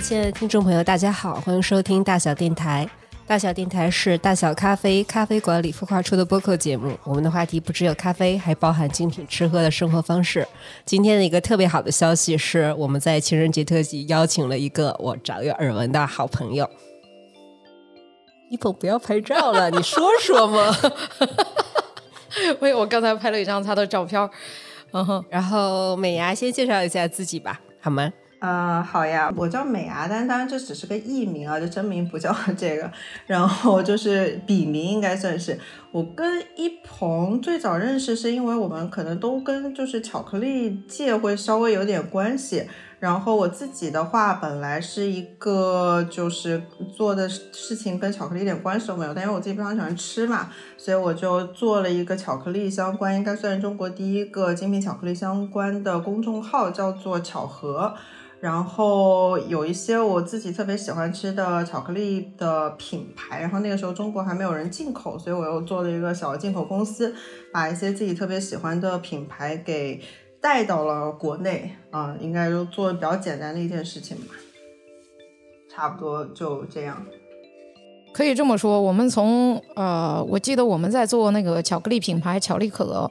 亲爱的听众朋友，大家好，欢迎收听大小电台。大小电台是大小咖啡咖啡馆里孵化出的播客节目。我们的话题不只有咖啡，还包含精品吃喝的生活方式。今天的一个特别好的消息是，我们在情人节特辑邀请了一个我早有耳闻的好朋友。一鹏，不要拍照了，你说说嘛。因为我刚才拍了一张他的照片。嗯哼，然后美牙先介绍一下自己吧，好吗？嗯，好呀，我叫美牙，但当然这只是个艺名啊，就真名不叫这个。然后就是笔名，应该算是我跟一鹏最早认识，是因为我们可能都跟就是巧克力界会稍微有点关系。然后我自己的话，本来是一个就是做的事情跟巧克力一点关系都没有，但因为我自己非常喜欢吃嘛，所以我就做了一个巧克力相关，应该算是中国第一个精品巧克力相关的公众号，叫做巧合。然后有一些我自己特别喜欢吃的巧克力的品牌，然后那个时候中国还没有人进口，所以我又做了一个小的进口公司，把一些自己特别喜欢的品牌给带到了国内啊，应该就做的比较简单的一件事情吧，差不多就这样。可以这么说，我们从呃，我记得我们在做那个巧克力品牌巧力可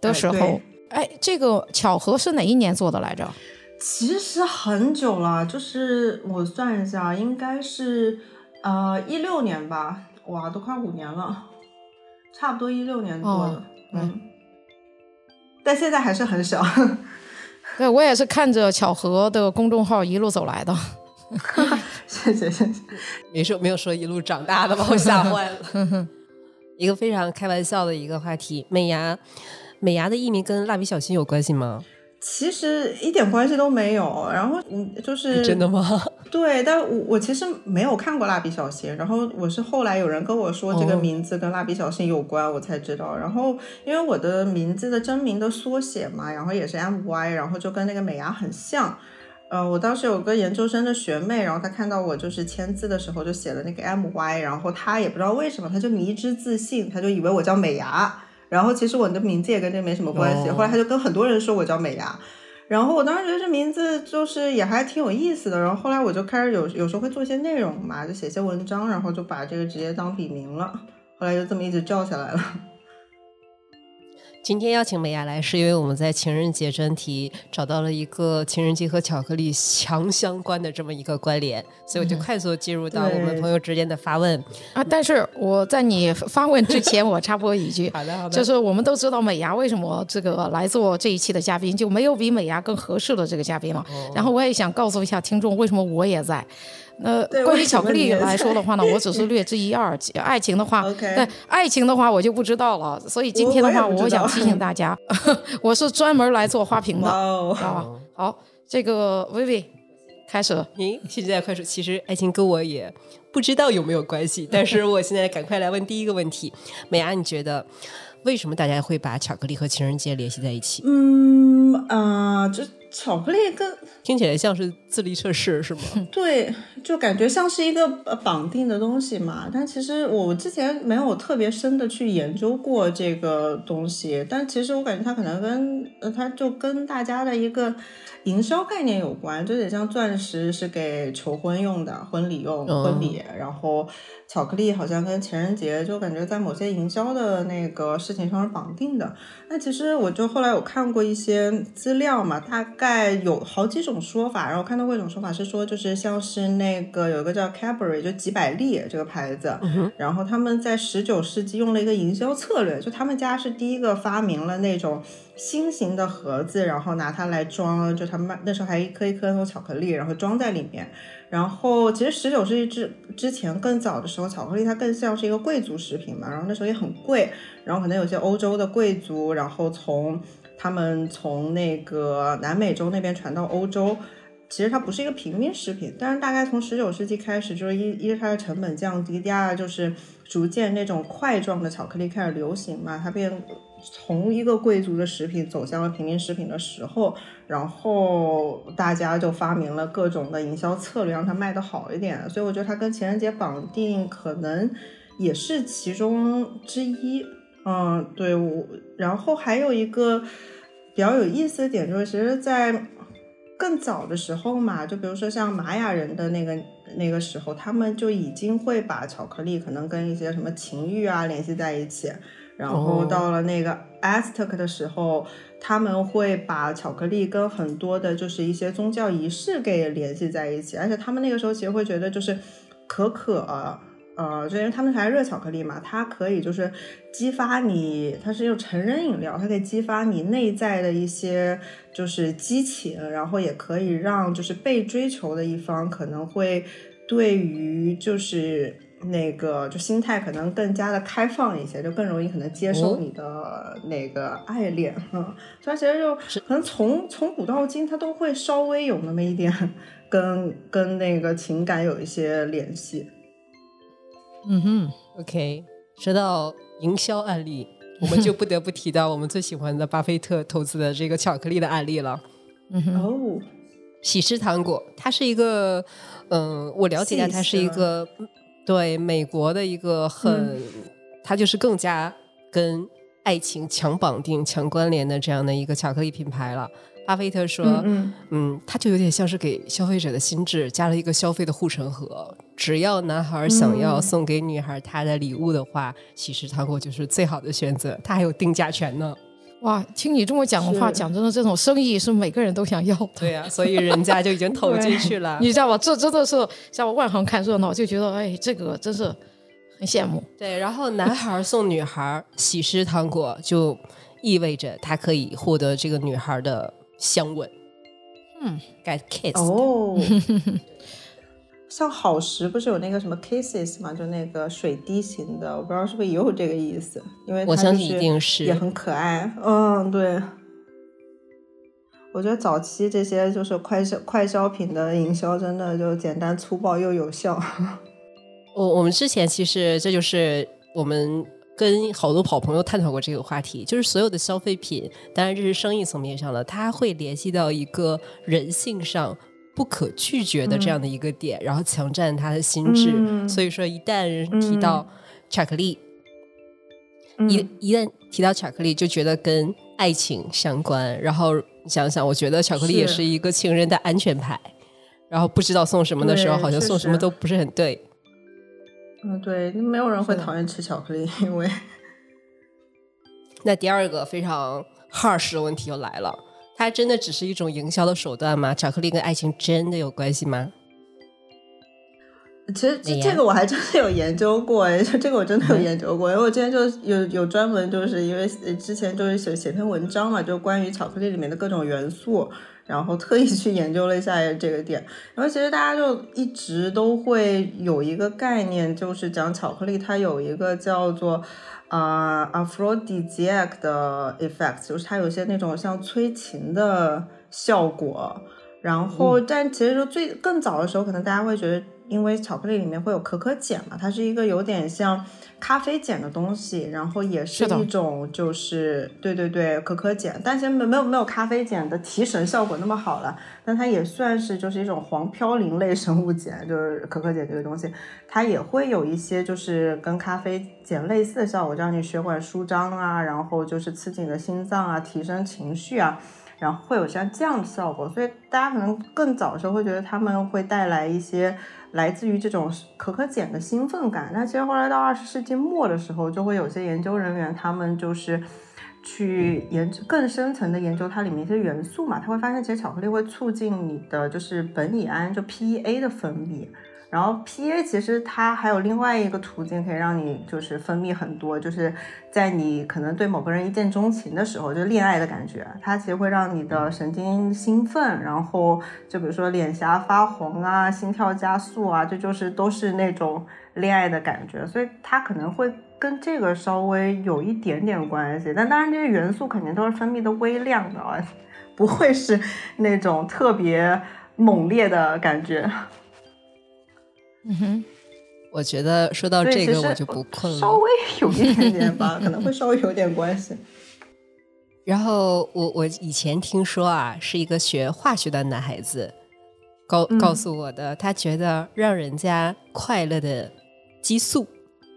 的时候，哎，这个巧合是哪一年做的来着？其实很久了，就是我算一下，应该是呃一六年吧，哇，都快五年了，差不多一六年多了，嗯，但现在还是很小。对我也是看着巧合的公众号一路走来的，谢谢谢谢，没说没有说一路长大的，把我吓坏了。一个非常开玩笑的一个话题，美牙，美牙的艺名跟蜡笔小新有关系吗？其实一点关系都没有，然后嗯，就是真的吗？对，但我我其实没有看过蜡笔小新，然后我是后来有人跟我说这个名字跟蜡笔小新有关，我才知道。然后因为我的名字的真名的缩写嘛，然后也是 M Y，然后就跟那个美牙很像。呃，我当时有个研究生的学妹，然后她看到我就是签字的时候就写了那个 M Y，然后她也不知道为什么，她就迷之自信，她就以为我叫美牙。然后其实我的名字也跟这没什么关系，后来他就跟很多人说我叫美牙，然后我当时觉得这名字就是也还挺有意思的，然后后来我就开始有有时候会做一些内容嘛，就写些文章，然后就把这个直接当笔名了，后来就这么一直叫下来了。今天邀请美雅来，是因为我们在情人节专题找到了一个情人节和巧克力强相关的这么一个关联，所以我就快速进入到我们朋友之间的发问啊。但是我在你发问之前，我插播一句，好的好的，就是我们都知道美牙为什么这个来做这一期的嘉宾，就没有比美牙更合适的这个嘉宾了。然后我也想告诉一下听众，为什么我也在。那关于巧克力来说的话呢，我只是略知一二。爱情的话，对爱情的话我就不知道了。所以今天的话，我想提醒大家，我是专门来做花瓶的啊。好，这个薇薇开始。您现在快说，其实爱情跟我也不知道有没有关系，但是我现在赶快来问第一个问题：美安，你觉得为什么大家会把巧克力和情人节联系在一起？嗯啊，这。巧克力跟听起来像是智力测试是吗？对，就感觉像是一个绑定的东西嘛。但其实我之前没有特别深的去研究过这个东西，但其实我感觉它可能跟呃，它就跟大家的一个。营销概念有关，就有点像钻石是给求婚用的，婚礼用，婚礼。然后巧克力好像跟情人节，就感觉在某些营销的那个事情上是绑定的。那其实我就后来有看过一些资料嘛，大概有好几种说法。然后看到过一种说法是说，就是像是那个有一个叫 Cadbury，就吉百利这个牌子，然后他们在十九世纪用了一个营销策略，就他们家是第一个发明了那种。心形的盒子，然后拿它来装，就他们那时候还一颗一颗那种巧克力，然后装在里面。然后其实十九世纪之之前更早的时候，巧克力它更像是一个贵族食品嘛，然后那时候也很贵。然后可能有些欧洲的贵族，然后从他们从那个南美洲那边传到欧洲，其实它不是一个平民食品。但是大概从十九世纪开始，就是一一是它的成本降低，第二就是逐渐那种块状的巧克力开始流行嘛，它变。从一个贵族的食品走向了平民食品的时候，然后大家就发明了各种的营销策略，让它卖得好一点。所以我觉得它跟情人节绑定可能也是其中之一。嗯，对。我然后还有一个比较有意思的点就是，其实，在更早的时候嘛，就比如说像玛雅人的那个那个时候，他们就已经会把巧克力可能跟一些什么情欲啊联系在一起。然后到了那个 Aztec 的时候，他们会把巧克力跟很多的就是一些宗教仪式给联系在一起，而且他们那个时候其实会觉得就是可可。呃，就因为他们还热巧克力嘛，它可以就是激发你，它是用成人饮料，它可以激发你内在的一些就是激情，然后也可以让就是被追求的一方可能会对于就是那个就心态可能更加的开放一些，就更容易可能接受你的那个爱恋，嗯，所以其实就可能从从古到今，它都会稍微有那么一点跟跟那个情感有一些联系。嗯哼，OK，说到营销案例，我们就不得不提到我们最喜欢的巴菲特投资的这个巧克力的案例了。嗯哼，哦，喜事糖果，它是一个，嗯，我了解一下，它是一个对美国的一个很，它就是更加跟爱情强绑定、强关联的这样的一个巧克力品牌了。巴菲特说：“嗯嗯，他就有点像是给消费者的心智加了一个消费的护城河。只要男孩想要送给女孩他的礼物的话，其实糖果就是最好的选择。他还有定价权呢。哇，听你这么讲的话，讲真的，这种生意是每个人都想要的。对呀，所以人家就已经投进去了。你知道吧？这真的是像外行看热闹，就觉得哎，这个真是很羡慕。对，然后男孩送女孩喜事糖果，就意味着他可以获得这个女孩的。”香吻，嗯，get kiss 哦，像好时不是有那个什么 kisses 嘛，就那个水滴型的，我不知道是不是也有这个意思，因为我相信一定是也很可爱，嗯，对，我觉得早期这些就是快消快消品的营销，真的就简单粗暴又有效。我我们之前其实这就是我们。跟好多好朋友探讨过这个话题，就是所有的消费品，当然这是生意层面上的，它会联系到一个人性上不可拒绝的这样的一个点，然后强占他的心智。所以说，一旦提到巧克力，一一旦提到巧克力，就觉得跟爱情相关。然后想想，我觉得巧克力也是一个情人的安全牌。然后不知道送什么的时候，好像送什么都不是很对。嗯，对，没有人会讨厌吃巧克力，因为那第二个非常 harsh 的问题又来了，它真的只是一种营销的手段吗？巧克力跟爱情真的有关系吗？其实这这个我还真的有研究过，哎，这个我真的有研究过，因为我之前就有有专门就是因为之前就是写写篇文章嘛，就关于巧克力里面的各种元素。然后特意去研究了一下这个点，然后其实大家就一直都会有一个概念，就是讲巧克力它有一个叫做啊 aphrodisiac 的 effect，就是它有些那种像催情的效果。然后但其实就最更早的时候，可能大家会觉得。因为巧克力里面会有可可碱嘛，它是一个有点像咖啡碱的东西，然后也是一种就是对对对可可碱，但是没没有没有咖啡碱的提神效果那么好了，但它也算是就是一种黄嘌呤类生物碱，就是可可碱这个东西，它也会有一些就是跟咖啡碱类似的效果，让你血管舒张啊，然后就是刺激你的心脏啊，提升情绪啊。然后会有像这样的效果，所以大家可能更早的时候会觉得他们会带来一些来自于这种可可碱的兴奋感。那其实后来到二十世纪末的时候，就会有些研究人员他们就是去研究更深层的研究它里面一些元素嘛，他会发现其实巧克力会促进你的就是苯乙胺就 PEA 的分泌。然后 PA 其实它还有另外一个途径可以让你就是分泌很多，就是在你可能对某个人一见钟情的时候，就恋爱的感觉，它其实会让你的神经兴奋，然后就比如说脸颊发红啊，心跳加速啊，这就是都是那种恋爱的感觉，所以它可能会跟这个稍微有一点点关系，但当然这些元素肯定都是分泌的微量的啊，不会是那种特别猛烈的感觉。嗯哼，我觉得说到这个我就不困了，稍微有一点点吧，可能会稍微有点关系。然后我我以前听说啊，是一个学化学的男孩子告告诉我的，他觉得让人家快乐的激素，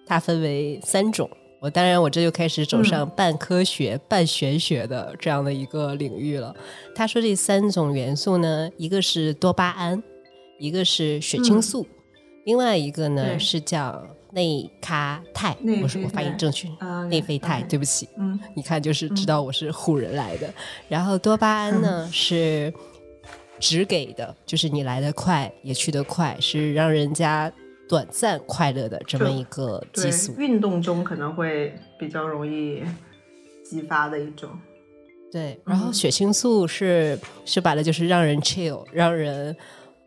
它分为三种，我当然，我这就开始走上半科学、半玄学的这样的一个领域了。他说这三种元素呢，一个是多巴胺，一个是血清素，另外一个呢是叫内咖肽。我说我发音正确，内啡肽。对不起，嗯，你看就是知道我是唬人来的。然后多巴胺呢是只给的，就是你来得快也去得快，是让人家。短暂快乐的这么一个激素，运动中可能会比较容易激发的一种。对，然后血清素是说白了就是让人 chill，让人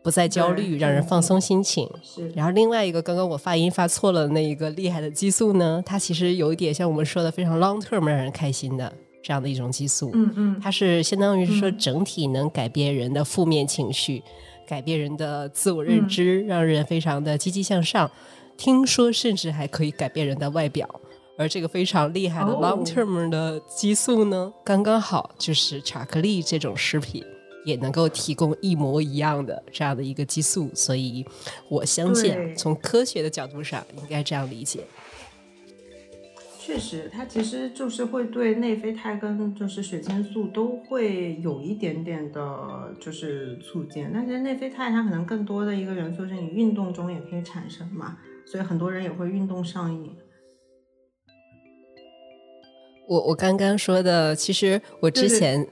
不再焦虑，让人放松心情。是。然后另外一个，刚刚我发音发错了，那一个厉害的激素呢，它其实有一点像我们说的非常 long term 让人开心的这样的一种激素。嗯嗯。它是相当于是说整体能改变人的负面情绪。改变人的自我认知，让人非常的积极向上。听说甚至还可以改变人的外表。而这个非常厉害的 long term 的激素呢，刚刚好就是巧克力这种食品也能够提供一模一样的这样的一个激素。所以我相信，从科学的角度上，应该这样理解。确实，它其实就是会对内啡肽跟就是血清素都会有一点点的，就是促进。但是内啡肽它可能更多的一个元素是你运动中也可以产生嘛，所以很多人也会运动上瘾。我我刚刚说的，其实我之前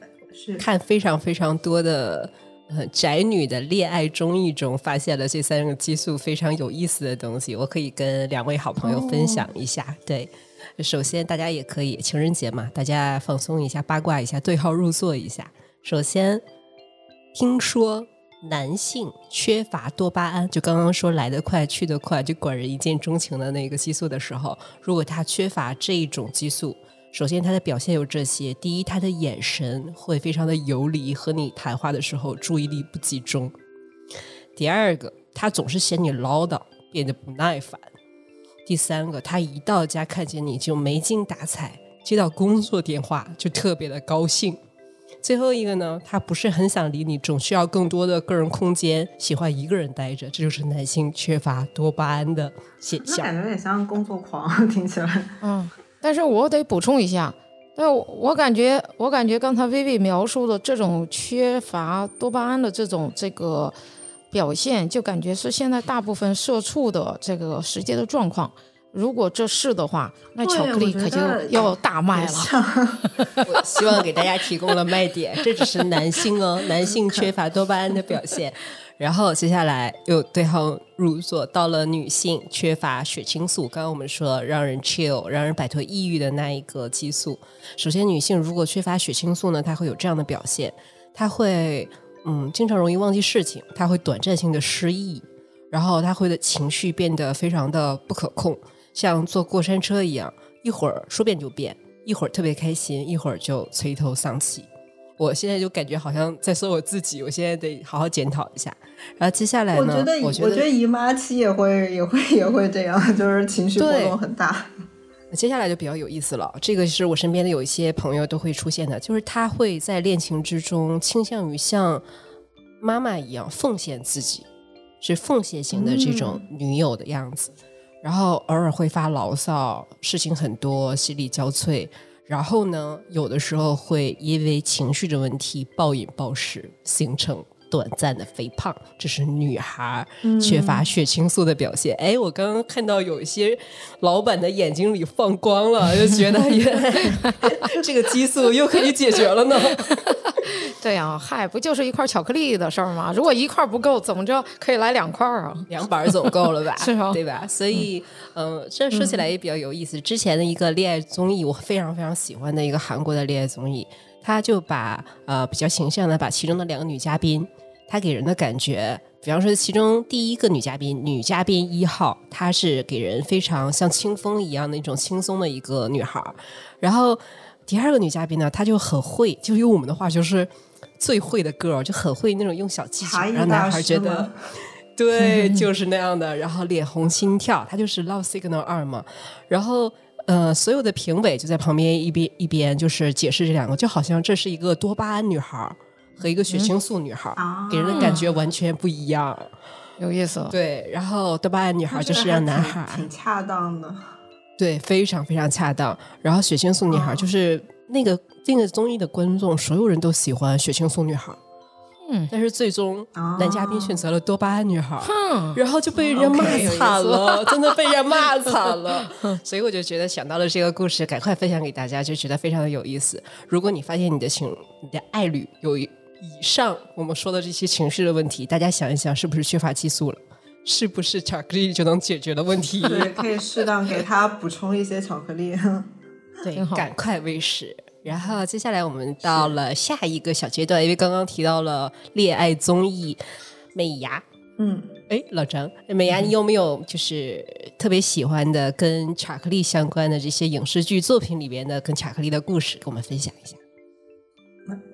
看非常非常多的呃宅女的恋爱综艺中，发现了这三个激素非常有意思的东西，我可以跟两位好朋友分享一下。对。首先，大家也可以情人节嘛，大家放松一下，八卦一下，对号入座一下。首先，听说男性缺乏多巴胺，就刚刚说来得快去得快，就管人一见钟情的那个激素的时候，如果他缺乏这一种激素，首先他的表现有这些：第一，他的眼神会非常的游离，和你谈话的时候注意力不集中；第二个，他总是嫌你唠叨，变得不耐烦。第三个，他一到家看见你就没精打采，接到工作电话就特别的高兴。最后一个呢，他不是很想理你，总需要更多的个人空间，喜欢一个人待着，这就是男性缺乏多巴胺的现象。感觉有点像工作狂，听起来。嗯，但是我得补充一下，但我感觉，我感觉刚才薇薇描述的这种缺乏多巴胺的这种这个。表现就感觉是现在大部分社畜的这个实际的状况。如果这是的话，那巧克力可就要大卖了。我希望给大家提供了卖点，这只是男性哦，男性缺乏多巴胺的表现。然后接下来又对号入座，到了女性缺乏血清素。刚刚我们说让人 chill，让人摆脱抑郁的那一个激素。首先，女性如果缺乏血清素呢，她会有这样的表现，她会。嗯，经常容易忘记事情，她会短暂性的失忆，然后她会的情绪变得非常的不可控，像坐过山车一样，一会儿说变就变，一会儿特别开心，一会儿就垂头丧气。我现在就感觉好像在说我自己，我现在得好好检讨一下。然后接下来呢？我觉得，我觉得姨妈期也会也会也会这样，就是情绪波动很大。接下来就比较有意思了，这个是我身边的有一些朋友都会出现的，就是他会在恋情之中倾向于像妈妈一样奉献自己，是奉献型的这种女友的样子，然后偶尔会发牢骚，事情很多，心力交瘁，然后呢，有的时候会因为情绪的问题暴饮暴食，形成。短暂的肥胖，这是女孩缺乏血清素的表现。哎，我刚刚看到有一些老板的眼睛里放光了，就觉得 这个激素又可以解决了呢。对呀，嗨，不就是一块巧克力的事儿吗？如果一块不够，怎么着可以来两块啊？两板总够了吧？是啊，对吧？所以，嗯，这说起来也比较有意思。之前的一个恋爱综艺，我非常非常喜欢的一个韩国的恋爱综艺，他就把呃比较形象的把其中的两个女嘉宾。她给人的感觉，比方说，其中第一个女嘉宾，女嘉宾一号，她是给人非常像清风一样的一种轻松的一个女孩儿。然后第二个女嘉宾呢，她就很会，就用我们的话就是最会的 girl，就很会那种用小技巧让男孩觉得，对，就是那样的。然后脸红心跳，她就是 Love Signal 二嘛。然后呃，所有的评委就在旁边一边一边就是解释这两个，就好像这是一个多巴胺女孩儿。和一个血清素女孩，给人的感觉完全不一样，有意思。对，然后多巴胺女孩就是让男孩挺恰当的。对，非常非常恰当。然后《血清素女孩》就是那个那个综艺的观众，所有人都喜欢《血清素女孩》。嗯，但是最终男嘉宾选择了多巴胺女孩，然后就被人骂惨了，真的被人骂惨了。所以我就觉得想到了这个故事，赶快分享给大家，就觉得非常的有意思。如果你发现你的情、你的爱侣有以上我们说的这些情绪的问题，大家想一想，是不是缺乏激素了？是不是巧克力就能解决的问题？对，可以适当给他补充一些巧克力。对，赶快喂食。然后接下来我们到了下一个小阶段，因为刚刚提到了恋爱综艺《美牙》。嗯，哎，老张，美牙，你有没有就是特别喜欢的跟巧克力相关的这些影视剧作品里边的跟巧克力的故事，跟我们分享一下？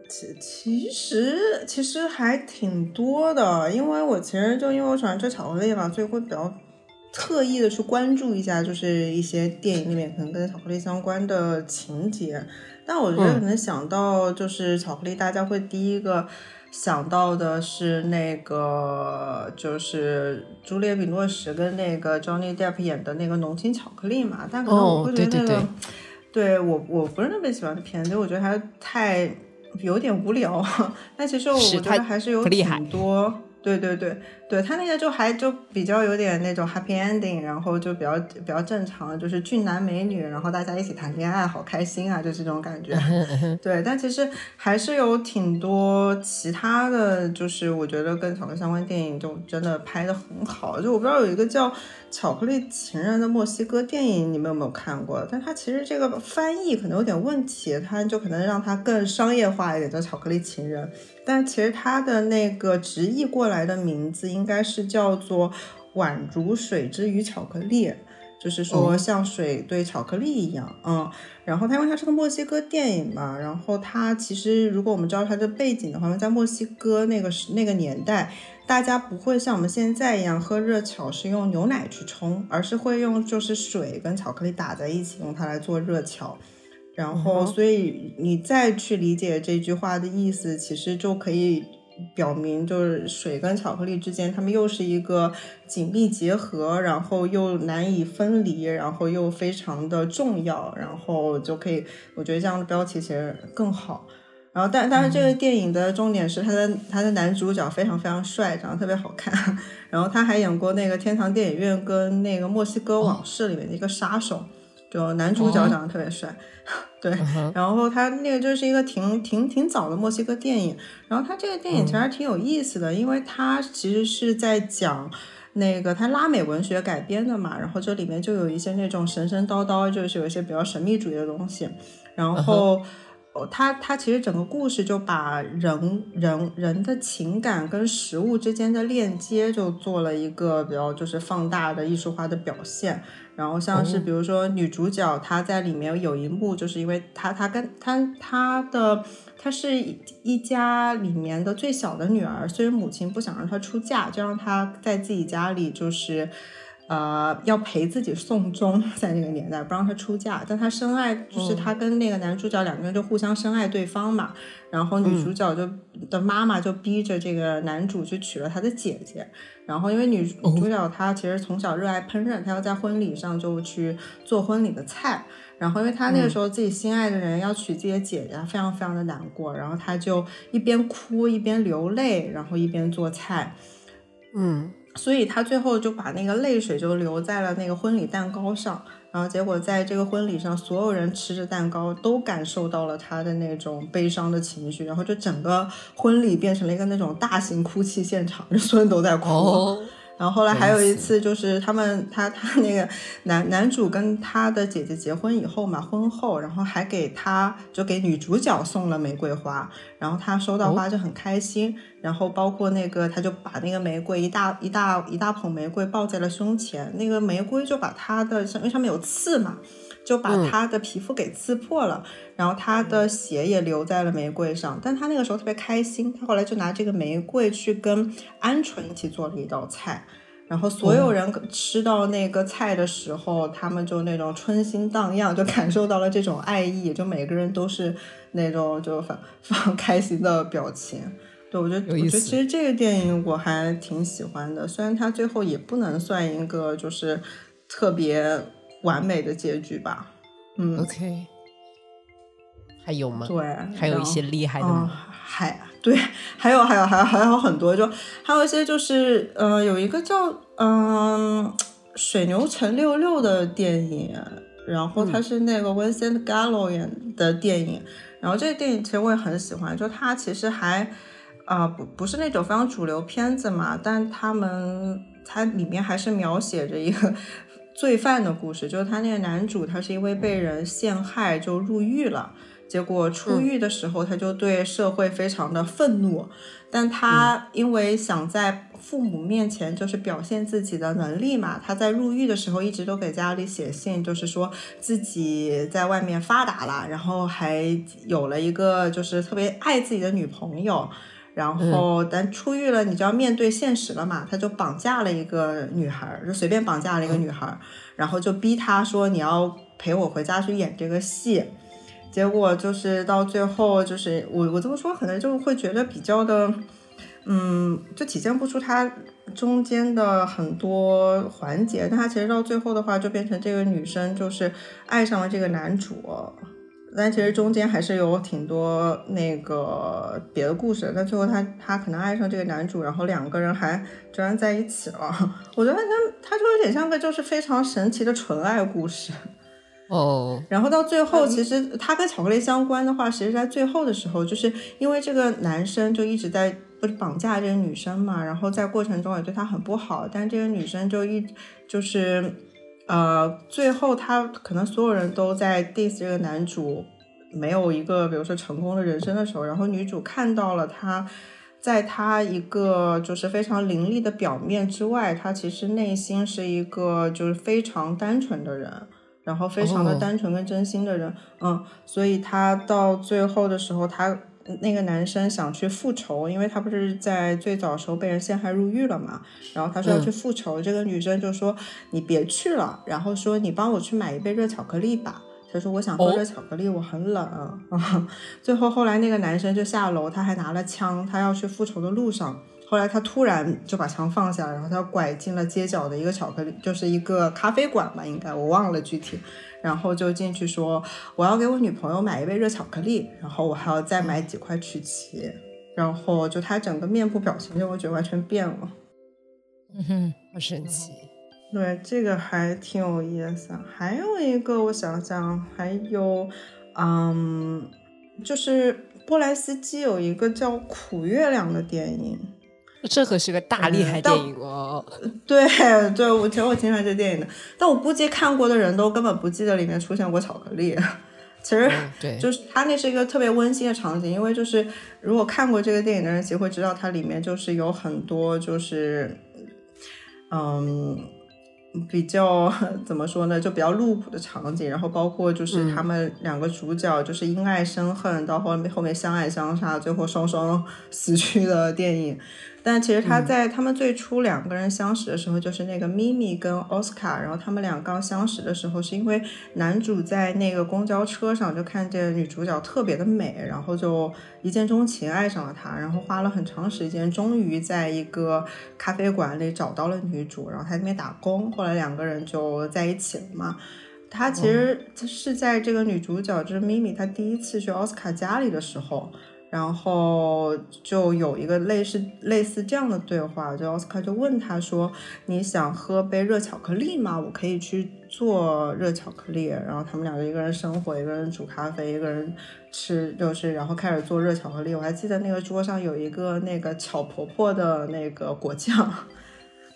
其其实其实还挺多的，因为我其实就因为我喜欢吃巧克力嘛，所以会比较特意的去关注一下，就是一些电影里面可能跟巧克力相关的情节。但我觉得可能想到就是巧克力，大家会第一个想到的是那个就是朱丽叶·比诺什跟那个 Johnny Depp 演的那个浓情巧克力嘛。但可能我会觉得那个，对我我不是特别喜欢的片子，我觉得还太有点无聊。但其实我觉得还是有挺多。对对对，对他那个就还就比较有点那种 happy ending，然后就比较比较正常，就是俊男美女，然后大家一起谈恋爱，好开心啊，就这种感觉。对，但其实还是有挺多其他的就是我觉得跟巧克力相关电影就真的拍的很好，就我不知道有一个叫。巧克力情人的墨西哥电影，你们有没有看过？但它其实这个翻译可能有点问题，它就可能让它更商业化一点，叫巧克力情人。但其实它的那个直译过来的名字应该是叫做宛如水之于巧克力，就是说像水对巧克力一样，嗯。然后它因为它是个墨西哥电影嘛，然后它其实如果我们知道它的背景的话，在墨西哥那个时那个年代。大家不会像我们现在一样喝热巧是用牛奶去冲，而是会用就是水跟巧克力打在一起，用它来做热巧。然后，所以你再去理解这句话的意思，其实就可以表明，就是水跟巧克力之间，它们又是一个紧密结合，然后又难以分离，然后又非常的重要，然后就可以，我觉得这样的标题其实更好。然后，但但是这个电影的重点是他的他的男主角非常非常帅，长得特别好看。然后他还演过那个天堂电影院跟那个墨西哥往事里面的一个杀手，就男主角长得特别帅。对，然后他那个就是一个挺挺挺早的墨西哥电影。然后他这个电影其实挺有意思的，因为他其实是在讲那个他拉美文学改编的嘛。然后这里面就有一些那种神神叨叨，就是有一些比较神秘主义的东西。然后。他他其实整个故事就把人人人的情感跟食物之间的链接就做了一个比较就是放大的艺术化的表现，然后像是比如说女主角她在里面有一幕，就是因为她她跟她她的她是一家里面的最小的女儿，所以母亲不想让她出嫁，就让她在自己家里就是。呃，要陪自己送终，在那个年代不让她出嫁，但她深爱，就是她跟那个男主角两个人就互相深爱对方嘛。然后女主角就的妈妈就逼着这个男主去娶了他的姐姐。然后因为女主角她其实从小热爱烹饪，她要在婚礼上就去做婚礼的菜。然后因为她那个时候自己心爱的人要娶自己的姐姐，非常非常的难过。然后她就一边哭一边流泪，然后一边做菜。嗯。所以他最后就把那个泪水就留在了那个婚礼蛋糕上，然后结果在这个婚礼上，所有人吃着蛋糕都感受到了他的那种悲伤的情绪，然后就整个婚礼变成了一个那种大型哭泣现场，所有人都在哭。然后后来还有一次，就是他们他他那个男男主跟他的姐姐结婚以后嘛，婚后，然后还给他就给女主角送了玫瑰花，然后他收到花就很开心，然后包括那个他就把那个玫瑰一大一大一大捧玫瑰抱在了胸前，那个玫瑰就把他的因为上面有刺嘛。就把他的皮肤给刺破了，然后他的血也留在了玫瑰上。但他那个时候特别开心，他后来就拿这个玫瑰去跟鹌鹑一起做了一道菜。然后所有人吃到那个菜的时候，他们就那种春心荡漾，就感受到了这种爱意，就每个人都是那种就非常开心的表情。对我觉得，我觉得其实这个电影我还挺喜欢的，虽然它最后也不能算一个就是特别。完美的结局吧。嗯，OK，还有吗？对，还有一些厉害的吗？还对，还有还有还有还有很多，就还有一些就是呃，有一个叫嗯水牛城六六的电影，然后它是那个 Vincent Gallo 演的电影，然后这个电影其实我也很喜欢，就它其实还啊不不是那种非常主流片子嘛，但他们它里面还是描写着一个。罪犯的故事，就是他那个男主，他是因为被人陷害就入狱了，结果出狱的时候，他就对社会非常的愤怒，但他因为想在父母面前就是表现自己的能力嘛，他在入狱的时候一直都给家里写信，就是说自己在外面发达了，然后还有了一个就是特别爱自己的女朋友。然后，但出狱了，你就要面对现实了嘛？他就绑架了一个女孩，就随便绑架了一个女孩，然后就逼他说你要陪我回家去演这个戏。结果就是到最后，就是我我这么说，可能就会觉得比较的，嗯，就体现不出他中间的很多环节。但他其实到最后的话，就变成这个女生就是爱上了这个男主。但其实中间还是有挺多那个别的故事，但最后他他可能爱上这个男主，然后两个人还居然在一起了。我觉得他他就有点像个就是非常神奇的纯爱故事。哦。然后到最后，其实他跟巧克力相关的话，其实在最后的时候，就是因为这个男生就一直在不是绑架这个女生嘛，然后在过程中也对她很不好，但这个女生就一就是。呃，最后他可能所有人都在 diss 这个男主没有一个比如说成功的人生的时候，然后女主看到了他，在他一个就是非常凌厉的表面之外，他其实内心是一个就是非常单纯的人，然后非常的单纯跟真心的人，嗯，所以他到最后的时候他。那个男生想去复仇，因为他不是在最早时候被人陷害入狱了嘛，然后他说要去复仇，这个女生就说你别去了，然后说你帮我去买一杯热巧克力吧。他说我想喝热巧克力，我很冷。最后后来那个男生就下楼，他还拿了枪，他要去复仇的路上。后来他突然就把枪放下，然后他拐进了街角的一个巧克力，就是一个咖啡馆吧，应该我忘了具体。然后就进去说我要给我女朋友买一杯热巧克力，然后我还要再买几块曲奇。然后就他整个面部表情就我觉得完全变了。嗯哼，好神奇。对，这个还挺有意思。还有一个我想想，还有，嗯，就是波兰斯基有一个叫《苦月亮》的电影。这可是个大厉害电影哦！对对，我其实我挺喜欢这电影的，但我估计看过的人都根本不记得里面出现过巧克力。其实，对，就是它那是一个特别温馨的场景，因为就是如果看过这个电影的人，其实会知道它里面就是有很多就是，嗯。比较 怎么说呢，就比较露骨的场景，然后包括就是他们两个主角就是因爱生恨，到后面后面相爱相杀，最后双双死去的电影。但其实他在他们最初两个人相识的时候，就是那个咪咪跟奥斯卡，然后他们俩刚相识的时候，是因为男主在那个公交车上就看见女主角特别的美，然后就一见钟情爱上了她，然后花了很长时间，终于在一个咖啡馆里找到了女主，然后他那边打工，后来两个人就在一起了嘛。他其实是在这个女主角就是咪咪，她第一次去奥斯卡家里的时候。然后就有一个类似类似这样的对话，就奥斯卡就问他说：“你想喝杯热巧克力吗？我可以去做热巧克力。”然后他们两个一个人生火，一个人煮咖啡，一个人吃，就是然后开始做热巧克力。我还记得那个桌上有一个那个巧婆婆的那个果酱，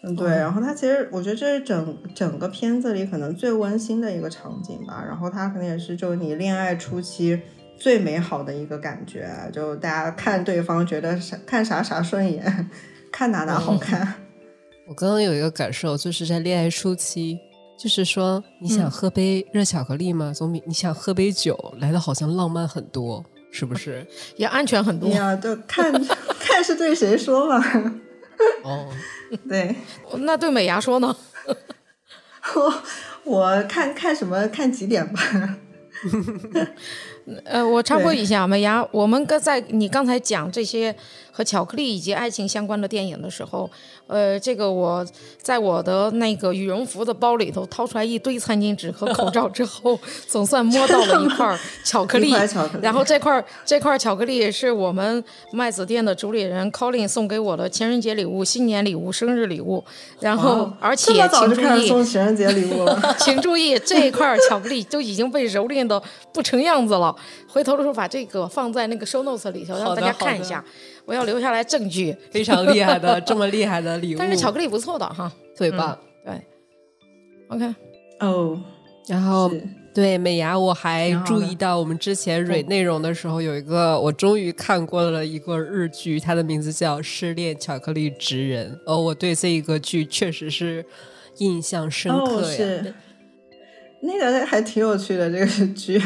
嗯，对。然后他其实我觉得这是整整个片子里可能最温馨的一个场景吧。然后他可能也是就你恋爱初期。最美好的一个感觉，就大家看对方觉得啥看啥啥顺眼，看哪哪好看。我刚刚有一个感受，就是在恋爱初期，就是说你想喝杯热巧克力吗？总比你想喝杯酒来的好像浪漫很多，是不是？也安全很多呀。就看 看是对谁说嘛。哦，对，那对美牙说呢？我我看看什么看几点吧。呃，我插播一下，美牙，我们刚在你刚才讲这些和巧克力以及爱情相关的电影的时候，呃，这个我在我的那个羽绒服的包里头掏出来一堆餐巾纸和口罩之后，总算摸到了一块巧克力。然后这块这块巧克力是我们麦子店的主理人 Colin 送给我的情人节礼物、新年礼物、生日礼物。然后，而且请注意，送情人节礼物了。请注意，这一块巧克力就已经被蹂躏的不成样子了。回头的时候把这个放在那个 show notes 里头，让大家看一下。我要留下来证据。非常厉害的，这么厉害的礼物。但是巧克力不错的哈，对吧？对。OK。哦。然后对美牙，我还注意到我们之前蕊内容的时候，有一个我终于看过了一个日剧，它的名字叫《失恋巧克力职人》。哦，我对这一个剧确实是印象深刻呀。那个还挺有趣的这个剧。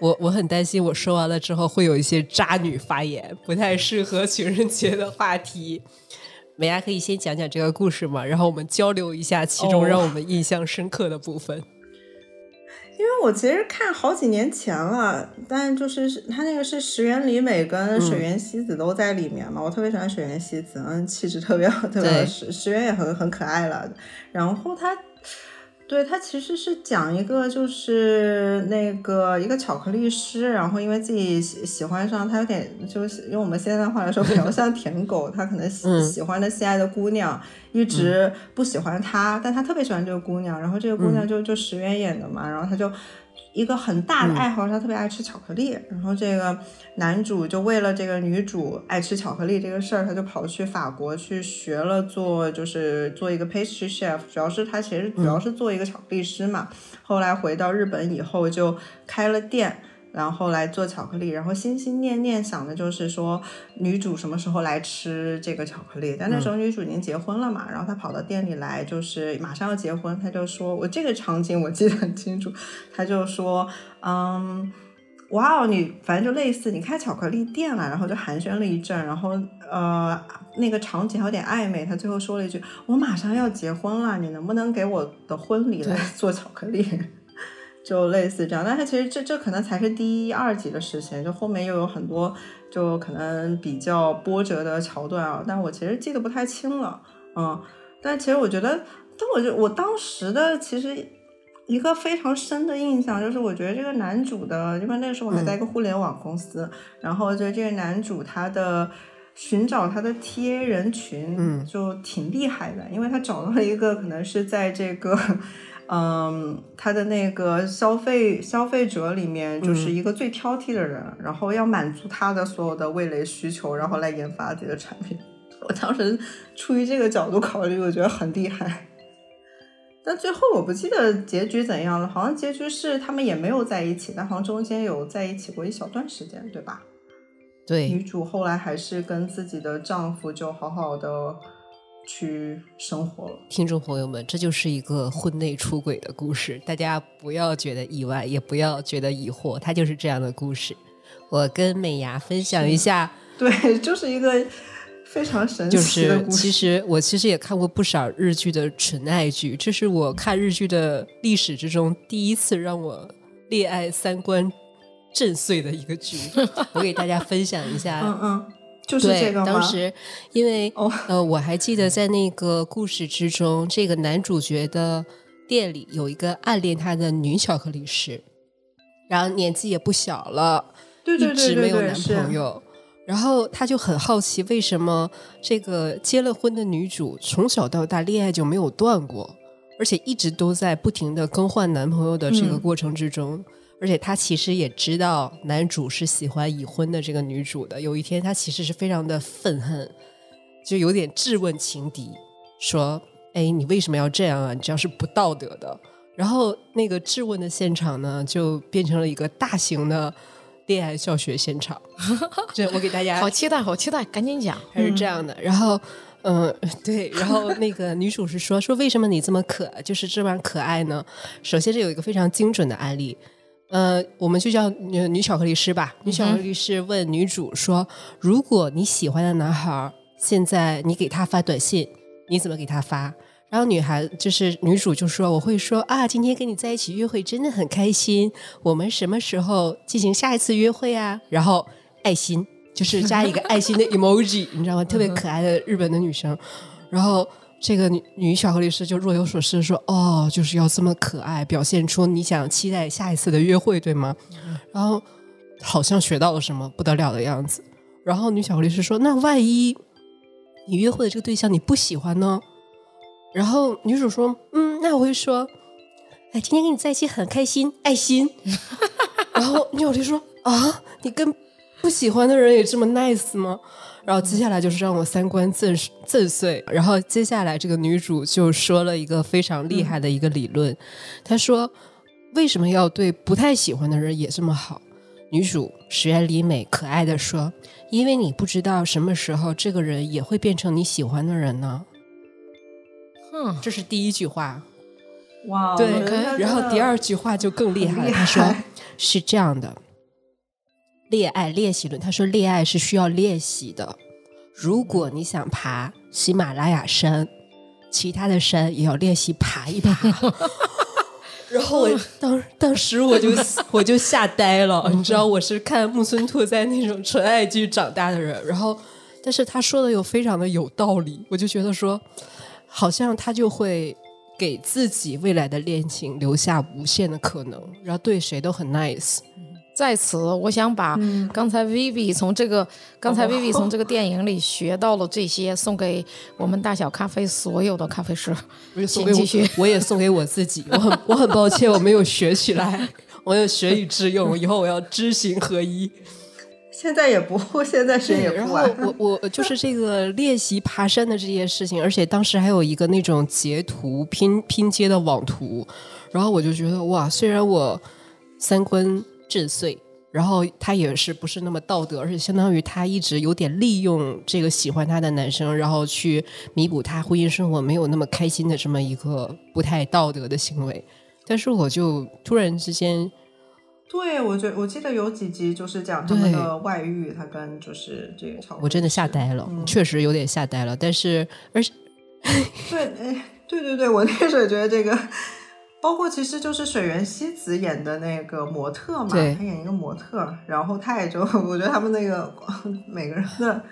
我我很担心，我说完了之后会有一些渣女发言，不太适合情人节的话题。美亚可以先讲讲这个故事嘛，然后我们交流一下其中让我们印象深刻的部分。因为我其实看好几年前了，但就是他那个是石原里美跟水原希子都在里面嘛，我特别喜欢水原希子，嗯，气质特别好，特别石石原也很很可爱了。然后他。对他其实是讲一个，就是那个一个巧克力师，然后因为自己喜喜欢上他，有点就是用我们现在的话来说，比较像舔狗，他可能喜喜欢的心爱的姑娘一直不喜欢他，但他特别喜欢这个姑娘，然后这个姑娘就就石原演的嘛，然后他就。一个很大的爱好，他特别爱吃巧克力。然后这个男主就为了这个女主爱吃巧克力这个事儿，他就跑去法国去学了做，就是做一个 pastry chef。主要是他其实主要是做一个巧克力师嘛。后来回到日本以后，就开了店。然后来做巧克力，然后心心念念想的就是说女主什么时候来吃这个巧克力。但那时候女主已经结婚了嘛，然后她跑到店里来，就是马上要结婚，她就说：“我这个场景我记得很清楚。”她就说：“嗯，哇哦，你反正就类似你开巧克力店了。”然后就寒暄了一阵，然后呃那个场景还有点暧昧。她最后说了一句：“我马上要结婚了，你能不能给我的婚礼来做巧克力？”就类似这样，但是其实这这可能才是第一二集的事情，就后面又有很多就可能比较波折的桥段啊，但我其实记得不太清了，嗯，但其实我觉得，但我就我当时的其实一个非常深的印象就是，我觉得这个男主的，因为那时候我还在一个互联网公司，然后就这个男主他的寻找他的 TA 人群嗯就挺厉害的，因为他找到了一个可能是在这个。嗯，他的那个消费消费者里面就是一个最挑剔的人，然后要满足他的所有的味蕾需求，然后来研发自己的产品。我当时出于这个角度考虑，我觉得很厉害。但最后我不记得结局怎样了，好像结局是他们也没有在一起，但好像中间有在一起过一小段时间，对吧？对，女主后来还是跟自己的丈夫就好好的。去生活了，听众朋友们，这就是一个婚内出轨的故事，大家不要觉得意外，也不要觉得疑惑，它就是这样的故事。我跟美牙分享一下，对，就是一个非常神奇的故事。其实我其实也看过不少日剧的纯爱剧，这是我看日剧的历史之中第一次让我恋爱三观震碎的一个剧。我给大家分享一下，嗯嗯。就是这个当时，因为呃，我还记得在那个故事之中，这个男主角的店里有一个暗恋他的女巧克力师，然后年纪也不小了，对对对一直没有男朋友。然后他就很好奇，为什么这个结了婚的女主从小到大恋爱就没有断过，而且一直都在不停的更换男朋友的这个过程之中。而且他其实也知道男主是喜欢已婚的这个女主的。有一天，他其实是非常的愤恨，就有点质问情敌，说：“哎，你为什么要这样啊？你这样是不道德的。”然后那个质问的现场呢，就变成了一个大型的恋爱教学现场。这我给大家好期待，好期待，赶紧讲。还是这样的。然后，嗯，对。然后那个女主是说：“说为什么你这么可，就是这么可爱呢？”首先，这有一个非常精准的案例。呃，我们就叫女女巧克力师吧。女巧克力师问女主说：“如果你喜欢的男孩现在你给他发短信，你怎么给他发？然后女孩就是女主就说：“我会说啊，今天跟你在一起约会真的很开心。我们什么时候进行下一次约会啊？”然后爱心就是加一个爱心的 emoji，你知道吗？特别可爱的日本的女生。然后这个女女巧克力师就若有所思说：“哦，就是要这么可爱，表现出你想期待下一次的约会，对吗？”然后好像学到了什么不得了的样子。然后女巧克力师说：“那万一你约会的这个对象你不喜欢呢？”然后女主说：“嗯，那我会说，哎，今天跟你在一起很开心，爱心。”然后女友就说：“啊，你跟不喜欢的人也这么 nice 吗？”然后接下来就是让我三观震震碎。然后接下来这个女主就说了一个非常厉害的一个理论，她说：“为什么要对不太喜欢的人也这么好？”女主石原里美可爱的说：“因为你不知道什么时候这个人也会变成你喜欢的人呢。”嗯，这是第一句话，哇，对，然后第二句话就更厉害了。他说是这样的，恋爱练习论。他说恋爱是需要练习的。如果你想爬喜马拉雅山，其他的山也要练习爬一爬。然后我当当时我就 我就吓呆了，你知道我是看木村拓哉那种纯爱剧长大的人，然后但是他说的又非常的有道理，我就觉得说。好像他就会给自己未来的恋情留下无限的可能，然后对谁都很 nice。在此，我想把刚才 Vivi 从这个刚才 Vivi 从这个 电影里学到了这些，送给我们大小咖啡所有的咖啡师。送给我，我也送给我自己。我很我很抱歉，我没有学起来，我要学以致用，以后我要知行合一。现在也不，现在谁也不玩。我我就是这个练习爬山的这件事情，而且当时还有一个那种截图拼拼接的网图，然后我就觉得哇，虽然我三观震碎，然后他也是不是那么道德，而且相当于他一直有点利用这个喜欢他的男生，然后去弥补他婚姻生活没有那么开心的这么一个不太道德的行为，但是我就突然之间。对，我觉我记得有几集就是讲他们的外遇，他跟就是这个我真的吓呆了，确实有点吓呆了。但是，而且，对，哎，对对对，我那时候也觉得这个，包括其实就是水原希子演的那个模特嘛，她演一个模特，然后她也就我觉得他们那个每个人的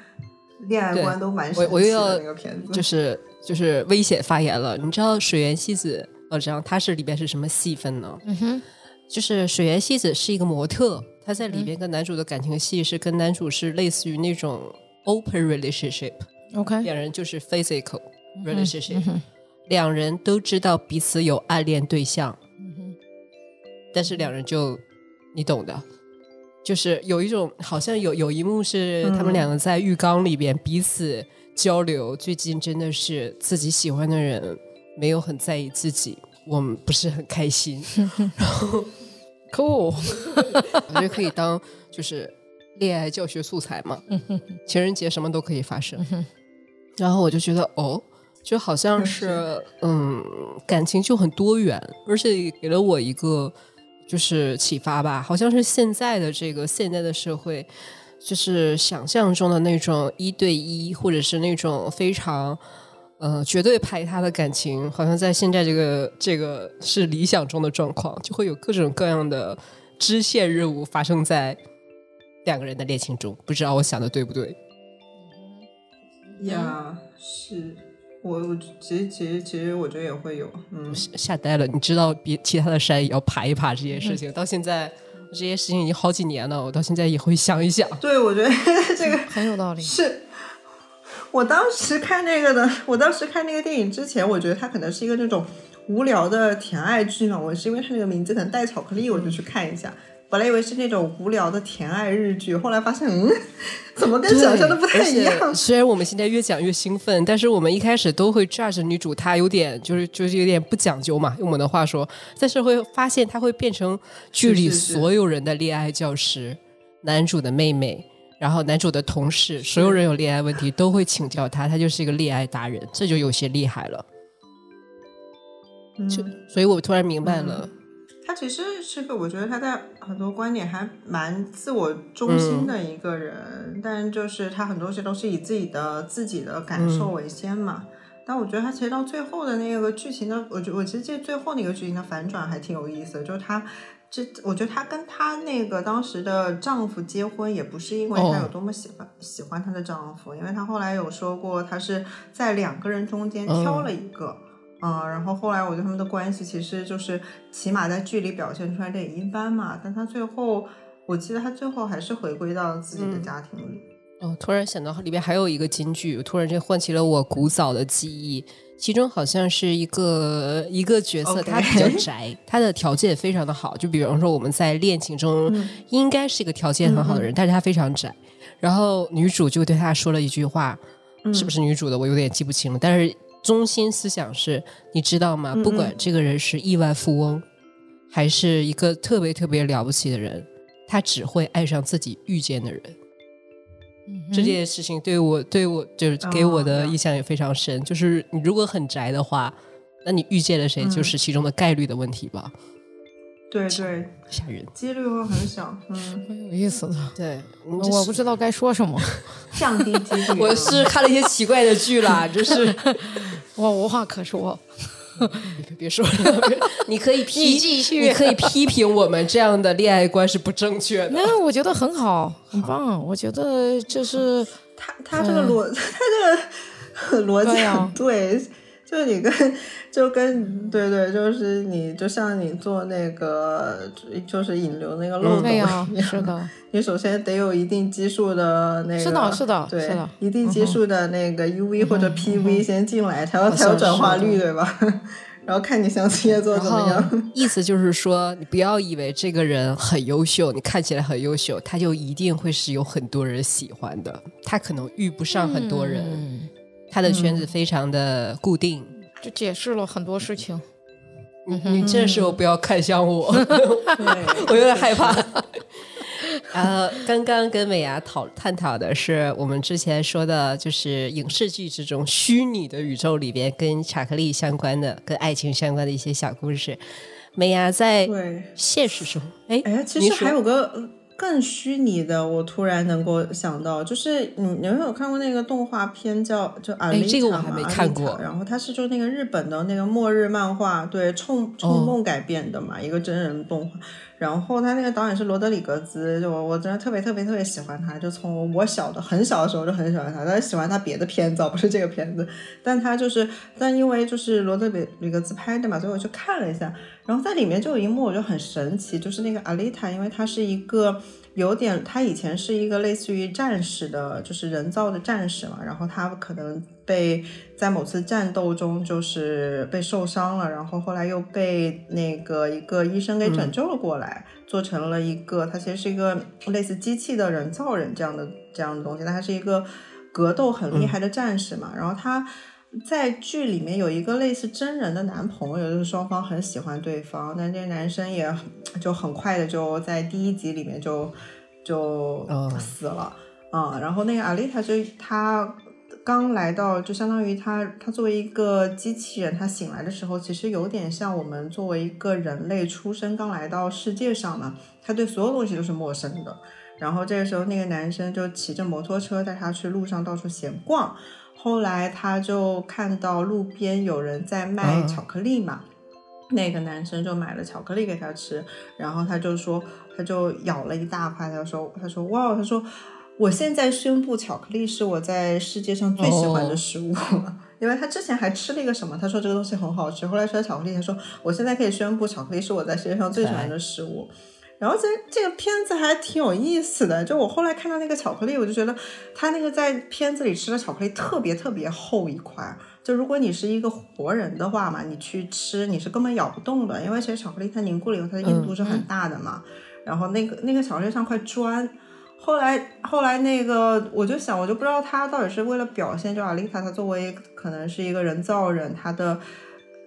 恋爱观都蛮我我又要那个片子，就是就是危险发言了。你知道水原希子，我知道她是里边是什么戏份呢？嗯哼。就是水原希子是一个模特，她在里边跟男主的感情戏是跟男主是类似于那种 open relationship，OK，两人就是 physical relationship，两人都知道彼此有暗恋对象，但是两人就你懂的，就是有一种好像有有一幕是他们两个在浴缸里边彼此交流，最近真的是自己喜欢的人没有很在意自己。我们不是很开心，然后，cool，我觉得可以当就是恋爱教学素材嘛。情人节什么都可以发生，然后我就觉得哦，就好像是嗯，感情就很多元，而且给了我一个就是启发吧。好像是现在的这个现在的社会，就是想象中的那种一对一，或者是那种非常。呃，绝对排他的感情，好像在现在这个这个是理想中的状况，就会有各种各样的支线任务发生在两个人的恋情中。不知道我想的对不对？呀，是我我其实其实其实我觉得也会有，嗯，吓呆了。你知道，别其他的山也要爬一爬这件事情，到现在这些事情已经好几年了，我到现在也会想一想。对，我觉得这个 很有道理。是。我当时看那个的，我当时看那个电影之前，我觉得它可能是一个那种无聊的甜爱剧嘛。我是因为它那个名字可能带巧克力，我就去看一下。本来以为是那种无聊的甜爱日剧，后来发现，嗯，怎么跟想象的不太一样？虽然我们现在越讲越兴奋，但是我们一开始都会 judge 女主，她有点就是就是有点不讲究嘛，用我们的话说，但是会发现她会变成剧里所有人的恋爱教师，男主的妹妹。然后男主的同事，所有人有恋爱问题都会请教他，他就是一个恋爱达人，这就有些厉害了。就所以，我突然明白了，他其实是个，我觉得他在很多观点还蛮自我中心的一个人，但就是他很多事都是以自己的自己的感受为先嘛。但我觉得他其实到最后的那个剧情的，我觉我其实这最后那个剧情的反转还挺有意思的，就是他这我觉得他跟他那个当时的丈夫结婚，也不是因为她有多么喜欢喜欢她的丈夫，因为她后来有说过，她是在两个人中间挑了一个，嗯，然后后来我觉得他们的关系其实就是起码在剧里表现出来的也一般嘛，但他最后我记得他最后还是回归到自己的家庭里。哦，突然想到里边还有一个金句，突然间唤起了我古早的记忆。其中好像是一个一个角色，他比较宅，他的条件非常的好。就比方说我们在恋情中，应该是一个条件很好的人，但是他非常宅。然后女主就对他说了一句话，是不是女主的？我有点记不清了。但是中心思想是，你知道吗？不管这个人是亿万富翁，还是一个特别特别了不起的人，他只会爱上自己遇见的人。这件事情对我对我就是给我的印象也非常深。就是你如果很宅的话，那你遇见了谁，就是其中的概率的问题吧。对对，吓人，几率会很小。嗯，很有意思的。对，我不知道该说什么，降低几率。我是看了一些奇怪的剧啦，就是 我无话可说。别别说了，你可以批，你可以批评我们这样的恋爱观是不正确的。那我觉得很好，很棒。我觉得就是他他这个逻，他这个逻辑很对，就你跟就跟对对，就是你就像你做那个就是引流那个漏斗一样，是的。你首先得有一定基数的那个，是的，是的，对，一定基数的那个 UV 或者 PV 先进来，才有才有转化率，对吧？然后看你想企业做怎么样。意思就是说，你不要以为这个人很优秀，你看起来很优秀，他就一定会是有很多人喜欢的。他可能遇不上很多人，他的圈子非常的固定。就解释了很多事情。你这时候不要看向我，我有点害怕。然 后刚刚跟美牙讨探讨的是我们之前说的，就是影视剧之中虚拟的宇宙里边跟巧克力相关的、跟爱情相关的一些小故事。美牙在现实中，哎哎，其实还有个。更虚拟的，我突然能够想到，就是你你们有看过那个动画片叫就阿丽塔吗？看过。然后它是就那个日本的那个末日漫画，对，冲冲梦改编的嘛，一个真人动画。然后他那个导演是罗德里格兹，就我我真的特别特别特别喜欢他，就从我小的很小的时候就很喜欢他，但是喜欢他别的片子，不是这个片子。但他就是，但因为就是罗德里里格兹拍的嘛，所以我去看了一下。然后在里面就有一幕我就很神奇，就是那个阿丽塔，因为她是一个有点，他以前是一个类似于战士的，就是人造的战士嘛，然后他可能。被在某次战斗中就是被受伤了，然后后来又被那个一个医生给拯救了过来，做成了一个他其实是一个类似机器的人造人这样的这样的东西，但他是一个格斗很厉害的战士嘛。然后他在剧里面有一个类似真人的男朋友，就是双方很喜欢对方，但这个男生也就很快的就在第一集里面就就死了啊。然后那个阿丽塔就他。刚来到，就相当于他，他作为一个机器人，他醒来的时候，其实有点像我们作为一个人类出生刚来到世界上嘛，他对所有东西都是陌生的。然后这个时候，那个男生就骑着摩托车带他去路上到处闲逛。后来他就看到路边有人在卖巧克力嘛，那个男生就买了巧克力给他吃，然后他就说，他就咬了一大块，他说，他说，哇，他说。我现在宣布，巧克力是我在世界上最喜欢的食物，因为他之前还吃了一个什么，他说这个东西很好吃，后来吃了巧克力，他说我现在可以宣布，巧克力是我在世界上最喜欢的食物。然后这这个片子还挺有意思的，就我后来看到那个巧克力，我就觉得他那个在片子里吃的巧克力特别特别厚一块，就如果你是一个活人的话嘛，你去吃你是根本咬不动的，因为其实巧克力它凝固了以后，它的硬度是很大的嘛。然后那个那个巧克力像块砖。后来，后来那个，我就想，我就不知道他到底是为了表现，就阿丽塔，她作为可能是一个人造人，她的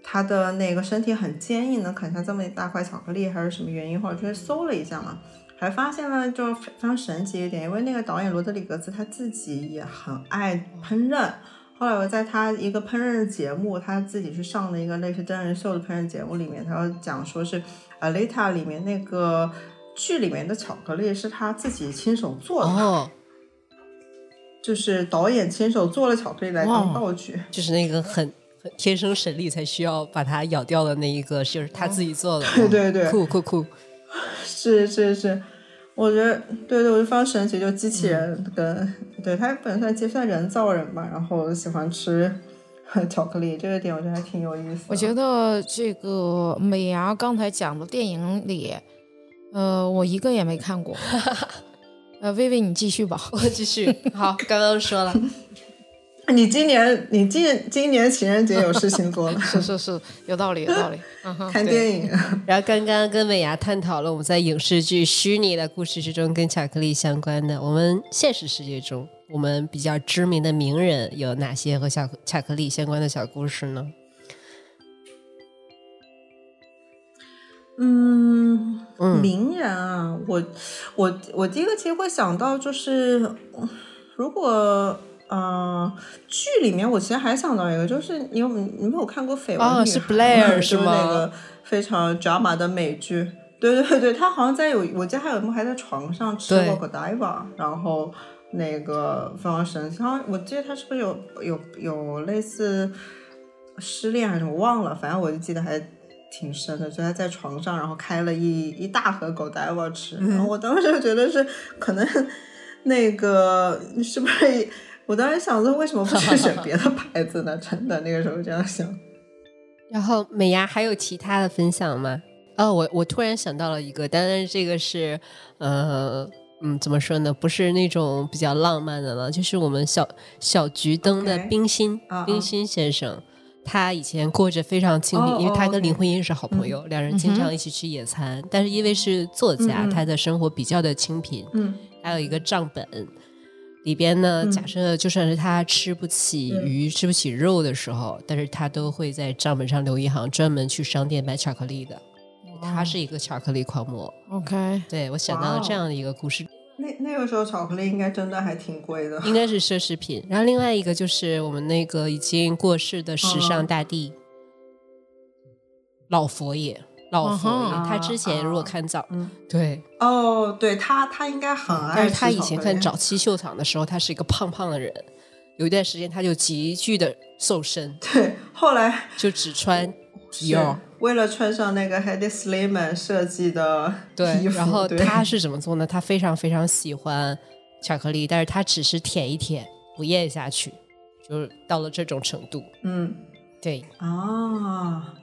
她的那个身体很坚硬，能啃下这么一大块巧克力，还是什么原因？或者去搜了一下嘛，还发现了就非常神奇一点，因为那个导演罗德里格兹他自己也很爱烹饪。后来我在他一个烹饪节目，他自己去上的一个类似真人秀的烹饪节目里面，他要讲说是阿丽塔里面那个。剧里面的巧克力是他自己亲手做的，就是导演亲手做了巧克力来当道具，就是那个很很天生神力才需要把它咬掉的那一个，就是他自己做的。对对对，酷酷酷，是是是，我觉得对对，我觉得非常神奇，就机器人跟对它本身其实算人造人吧，然后喜欢吃 巧克力，这个点我觉得还挺有意思。我觉得这个美牙刚才讲的电影里，呃，我一个也没看过。呃，薇薇，你继续吧。我继续。好，刚刚说了，你今年你今今年情人节有事情做了？是是是，有道理有道理。看电影。然后刚刚跟美牙探讨了我们在影视剧虚拟的故事之中跟巧克力相关的，我们现实世界中我们比较知名的名人有哪些和巧巧克力相关的小故事呢？嗯，名人啊，我我我第一个其实会想到就是，如果嗯剧里面，我其实还想到一个，就是你有你没有看过《绯闻女孩》是 Blair 是吗？那个非常 drama 的美剧，对对对，他好像在有，我记得还有一幕还在床上吃过 Godiva，然后那个非常神奇。我记得他是不是有有有类似失恋还是什么忘了，反正我就记得还。挺深的，就他在床上，然后开了一一大盒 Godiva 吃，然后我当时就觉得是可能那个是不是？我当时想说，为什么不去选别的牌子呢？真的那个时候这样想。然后美牙还有其他的分享吗？哦，我我突然想到了一个，但是这个是呃嗯怎么说呢？不是那种比较浪漫的了，就是我们小小桔灯的冰心冰心先生。他以前过着非常清贫，因为他跟林徽因是好朋友，两人经常一起去野餐。但是因为是作家，他的生活比较的清贫。嗯，还有一个账本里边呢，假设就算是他吃不起鱼、吃不起肉的时候，但是他都会在账本上留一行，专门去商店买巧克力的。他是一个巧克力狂魔。OK，对我想到了这样的一个故事。那那个时候巧克力应该真的还挺贵的，应该是奢侈品。然后另外一个就是我们那个已经过世的时尚大帝老佛爷，老佛爷。他之前如果看早，对，哦，对他他应该很爱。但是他以前看早期秀场的时候，他是一个胖胖的人。有一段时间他就急剧的瘦身，对，后来就只穿迪奥。为了穿上那个 Hedy Slimane 设计的衣服，然后他是怎么做呢？他非常非常喜欢巧克力，但是他只是舔一舔，不咽下去，就是到了这种程度。嗯，对。啊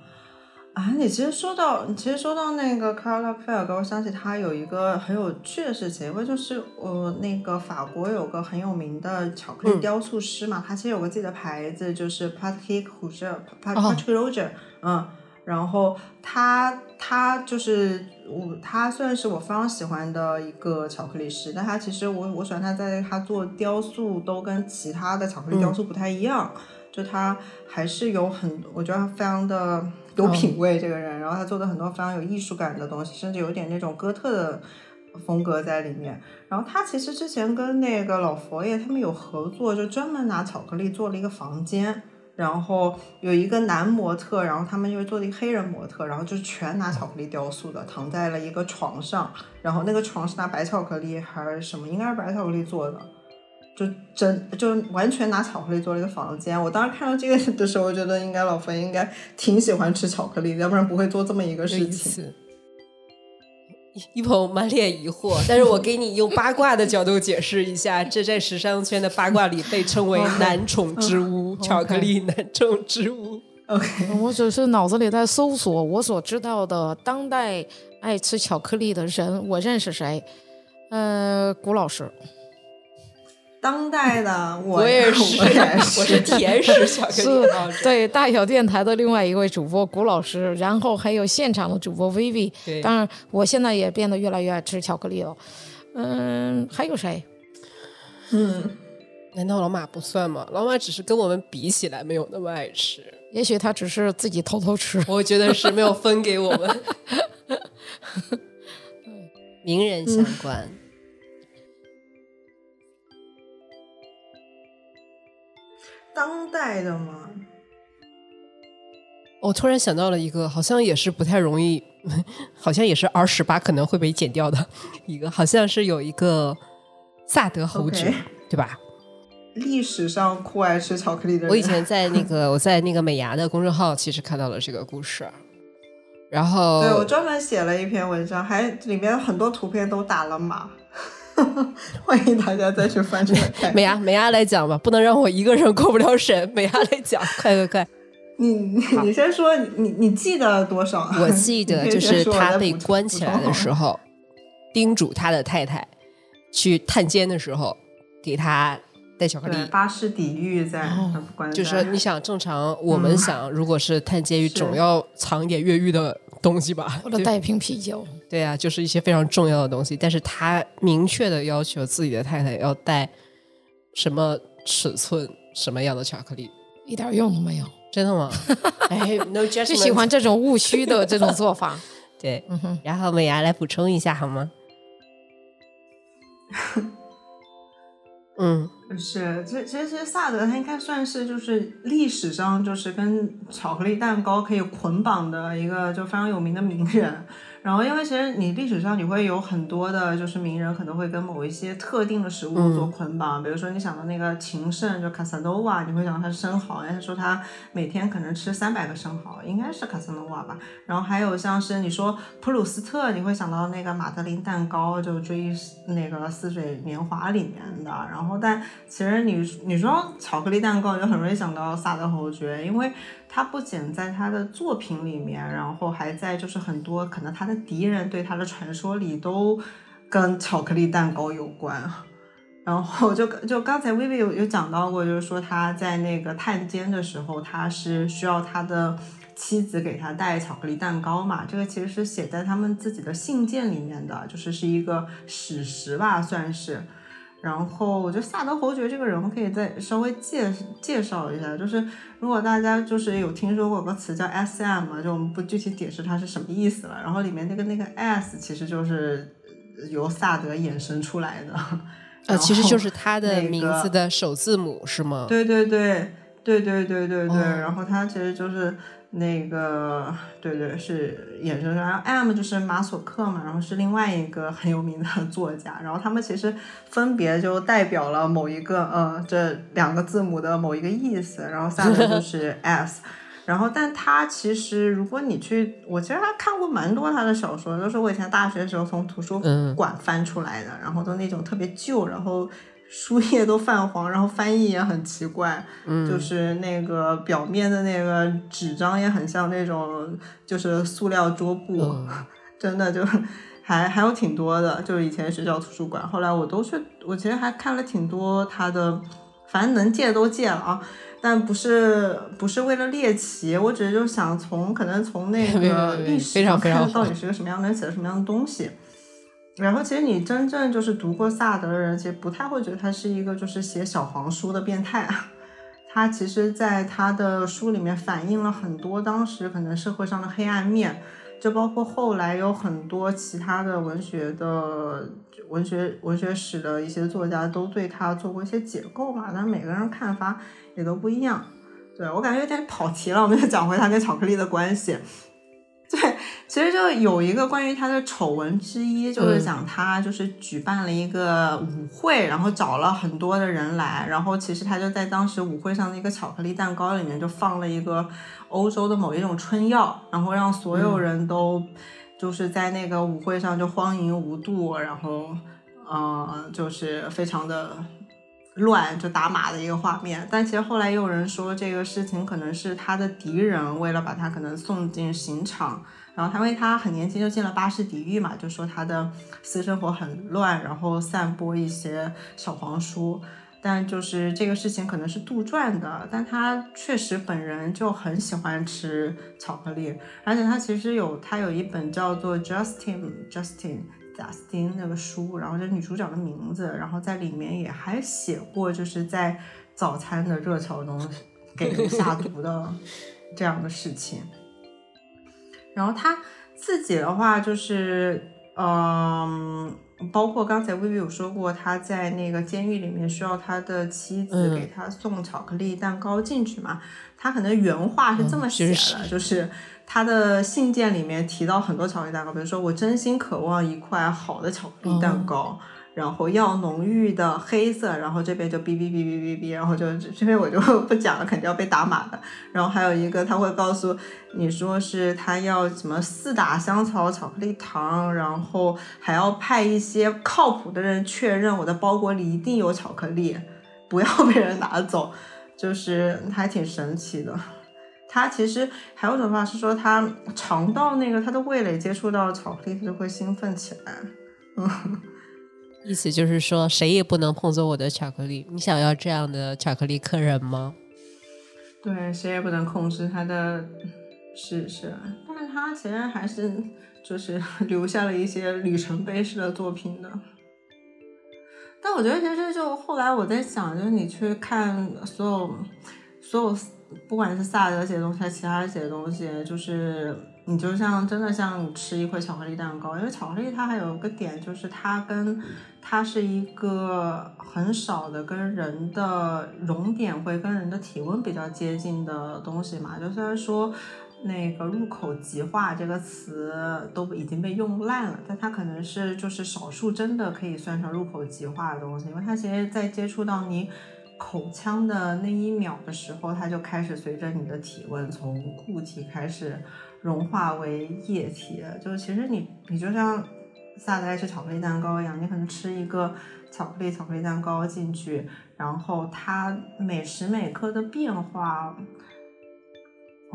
啊！你其实说到，你其实说到那个 Carla e l 给我想起他有一个很有趣的事情，因为就是我那个法国有个很有名的巧克力雕塑师嘛，他其实有个自己的牌子，就是 Patrick Roger，Patrick Roger，嗯。然后他他就是我，他算是我非常喜欢的一个巧克力师，但他其实我我喜欢他在他做雕塑都跟其他的巧克力雕塑不太一样，就他还是有很我觉得他非常的有品味这个人，然后他做的很多非常有艺术感的东西，甚至有点那种哥特的风格在里面。然后他其实之前跟那个老佛爷他们有合作，就专门拿巧克力做了一个房间。然后有一个男模特，然后他们因为做了一个黑人模特，然后就全拿巧克力雕塑的，躺在了一个床上，然后那个床是拿白巧克力还是什么？应该是白巧克力做的，就真就完全拿巧克力做了一个房间。我当时看到这个的时候，我觉得应该老冯应该挺喜欢吃巧克力的，要不然不会做这么一个事情。一鹏满脸疑惑，但是我给你用八卦的角度解释一下，这在时尚圈的八卦里被称为 “男宠之屋”，巧克力男宠之屋。OK，我只是脑子里在搜索我所知道的当代爱吃巧克力的人，我认识谁？呃，谷老师。当代的我也 是，我是甜食巧克力。对大小电台的另外一位主播谷老师，然后还有现场的主播 Vivi。当然，我现在也变得越来越爱吃巧克力了。嗯，还有谁？嗯，难道老马不算吗？老马只是跟我们比起来没有那么爱吃，也许他只是自己偷偷吃。我觉得是没有分给我们。名人相关。当代的吗？我突然想到了一个，好像也是不太容易，好像也是 R 十八可能会被剪掉的一个，好像是有一个萨德侯爵，对吧？历史上酷爱吃巧克力的人。我以前在那个我在那个美牙的公众号其实看到了这个故事，然后对我专门写了一篇文章，还里面很多图片都打了码，欢迎大家再去翻出来看。美牙美牙来讲吧，不能让我一个人过不了审。美牙来讲，快快快！你你你先说，你你记得多少？我记得就是他被关起来的时候，叮嘱他的太太去探监的时候给他带巧克力。巴士底狱在关，就是你想正常，我们想如果是探监狱，总要藏一点越狱的东西吧，或者带一瓶啤酒。对啊，就是一些非常重要的东西。但是他明确的要求自己的太太要带什么尺寸、什么样的巧克力，一点用都没有。真的吗？哎，no，就喜欢这种务虚的这种做法。对，然后美牙来补充一下好吗？嗯，是，其实其实萨德他应该算是就是历史上就是跟巧克力蛋糕可以捆绑的一个就非常有名的名人。然后，因为其实你历史上你会有很多的，就是名人可能会跟某一些特定的食物做捆绑，比如说你想到那个情圣就卡萨诺瓦，你会想到他是生蚝，他说他每天可能吃三百个生蚝，应该是卡萨诺瓦吧。然后还有像是你说普鲁斯特，你会想到那个马德琳蛋糕，就追那个似水年华里面的。然后，但其实你你说巧克力蛋糕，就很容易想到萨德侯爵，因为。他不仅在他的作品里面，然后还在就是很多可能他的敌人对他的传说里都跟巧克力蛋糕有关。然后就就刚才薇薇有有讲到过，就是说他在那个探监的时候，他是需要他的妻子给他带巧克力蛋糕嘛？这个其实是写在他们自己的信件里面的，就是是一个史实吧，算是。然后我觉得萨德侯爵这个人可以再稍微介介绍一下，就是如果大家就是有听说过个词叫 S.M，就我们不具体解释它是什么意思了。然后里面那个那个 S 其实就是由萨德衍生出来的，呃，其实就是他的名字的首字母是吗？对对对对对对对对，然后他其实就是。那个对对是衍生，然后 M 就是马索克嘛，然后是另外一个很有名的 作家，然后他们其实分别就代表了某一个呃这两个字母的某一个意思，然后下面就是 S，然后但他其实如果你去，我其实还看过蛮多他的小说，都是我以前大学的时候从图书馆翻出来的，然后都那种特别旧，然后。书页都泛黄，然后翻译也很奇怪，就是那个表面的那个纸张也很像那种就是塑料桌布，真的就还还有挺多的，就是以前学校图书馆，后来我都去，我其实还看了挺多他的，反正能借都借了啊，但不是不是为了猎奇，我只是就想从可能从那 个历史上看到底是个什么样，能写什么样的东西。然后，其实你真正就是读过萨德的人，其实不太会觉得他是一个就是写小黄书的变态。他其实在他的书里面反映了很多当时可能社会上的黑暗面，就包括后来有很多其他的文学的文学文学史的一些作家都对他做过一些解构嘛。但每个人看法也都不一样。对我感觉有点跑题了，我们就讲回他跟巧克力的关系。对，其实就有一个关于他的丑闻之一，就是讲他就是举办了一个舞会，然后找了很多的人来，然后其实他就在当时舞会上的一个巧克力蛋糕里面就放了一个欧洲的某一种春药，然后让所有人都就是在那个舞会上就荒淫无度，然后嗯，就是非常的乱，就打码的一个画面。但其实后来也有人说，这个事情可能是他的敌人为了把他可能送进刑场。然后他因为他很年轻就进了巴士底狱嘛，就说他的私生活很乱，然后散播一些小黄书，但就是这个事情可能是杜撰的，但他确实本人就很喜欢吃巧克力，而且他其实有他有一本叫做 Justin Justin Justin 那个书，然后这女主角的名字，然后在里面也还写过就是在早餐的热潮中给人下毒的这样的事情。然后他自己的话就是，嗯，包括刚才薇薇有说过，他在那个监狱里面需要他的妻子给他送巧克力蛋糕进去嘛。他可能原话是这么写的，就是他的信件里面提到很多巧克力蛋糕，比如说我真心渴望一块好的巧克力蛋糕。然后要浓郁的黑色，然后这边就哔哔哔哔哔哔，然后就这边我就不讲了，肯定要被打码的。然后还有一个他会告诉你说是他要什么四打香草巧克力糖，然后还要派一些靠谱的人确认我的包裹里一定有巧克力，不要被人拿走，就是还挺神奇的。他其实还有一种方法是说，他尝到那个他的味蕾接触到巧克力，他就会兴奋起来。嗯。意思就是说，谁也不能碰走我的巧克力。你想要这样的巧克力客人吗？对，谁也不能控制他的，是是。但是他其实还是就是 留下了一些里程碑式的作品的。但我觉得其实就后来我在想，就是你去看所有所有，不管是萨德写的东西，还是其他人写的东西，就是。你就像真的像吃一块巧克力蛋糕，因为巧克力它还有个点，就是它跟它是一个很少的跟人的熔点会跟人的体温比较接近的东西嘛。就虽然说那个入口即化这个词都已经被用烂了，但它可能是就是少数真的可以算上入口即化的东西，因为它其实在接触到你口腔的那一秒的时候，它就开始随着你的体温从固体开始。融化为液体，就是其实你你就像萨德爱吃巧克力蛋糕一样，你可能吃一个巧克力巧克力蛋糕进去，然后它每时每刻的变化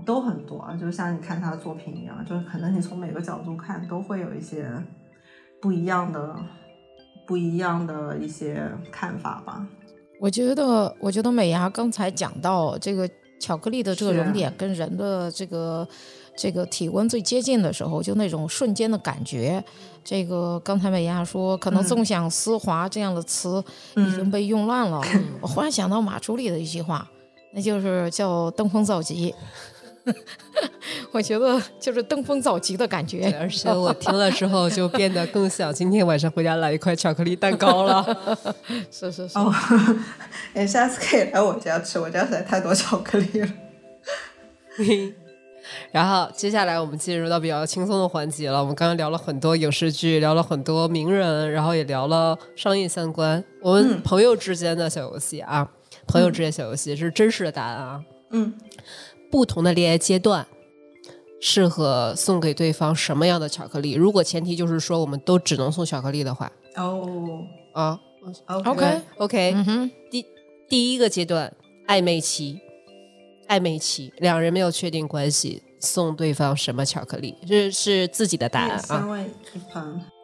都很多，就像你看他的作品一样，就是可能你从每个角度看都会有一些不一样的不一样的一些看法吧。我觉得，我觉得美牙刚才讲到这个巧克力的这个熔点跟人的这个。这个体温最接近的时候，就那种瞬间的感觉。这个刚才美牙说，可能“纵享丝滑”这样的词已经被用烂了。我忽然想到马朱丽的一句话，那就是叫“登峰造极”。我觉得就是登峰造极的感觉。而且我听了之后，就变得更想今天晚上回家来一块巧克力蛋糕了。是是是。哦，哎，下次可以来我家吃，我家实在太多巧克力了。然后接下来我们进入到比较轻松的环节了。我们刚刚聊了很多影视剧，聊了很多名人，然后也聊了商业相关。我们朋友之间的小游戏啊，朋友之间小游戏是真实的答案啊。嗯，不同的恋爱阶段适合送给对方什么样的巧克力？如果前提就是说我们都只能送巧克力的话，哦啊，OK OK，嗯哼，第第一个阶段暧昧期。暧昧期，两人没有确定关系，送对方什么巧克力？这是自己的答案啊。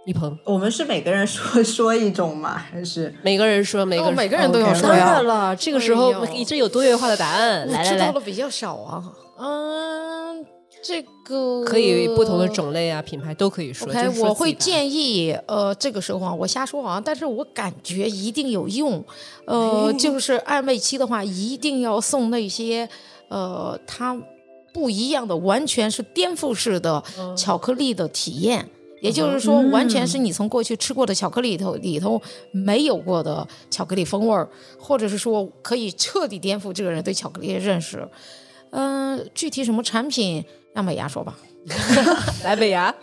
一鹏，我们是每个人说 说一种吗？还是每个人说每个每个人都要说？当然了，这个时候你这有多元化的答案。来来来，知道的比较少啊。嗯，这个可以不同的种类啊，品牌都可以说。OK，我会建议，呃，这个时候啊，我瞎说啊，但是我感觉一定有用。呃，就是暧昧期的话，一定要送那些。呃，它不一样的，完全是颠覆式的巧克力的体验，也就是说，完全是你从过去吃过的巧克力里头里头没有过的巧克力风味儿，或者是说可以彻底颠覆这个人对巧克力的认识。嗯，具体什么产品，让美牙说吧。来，美牙。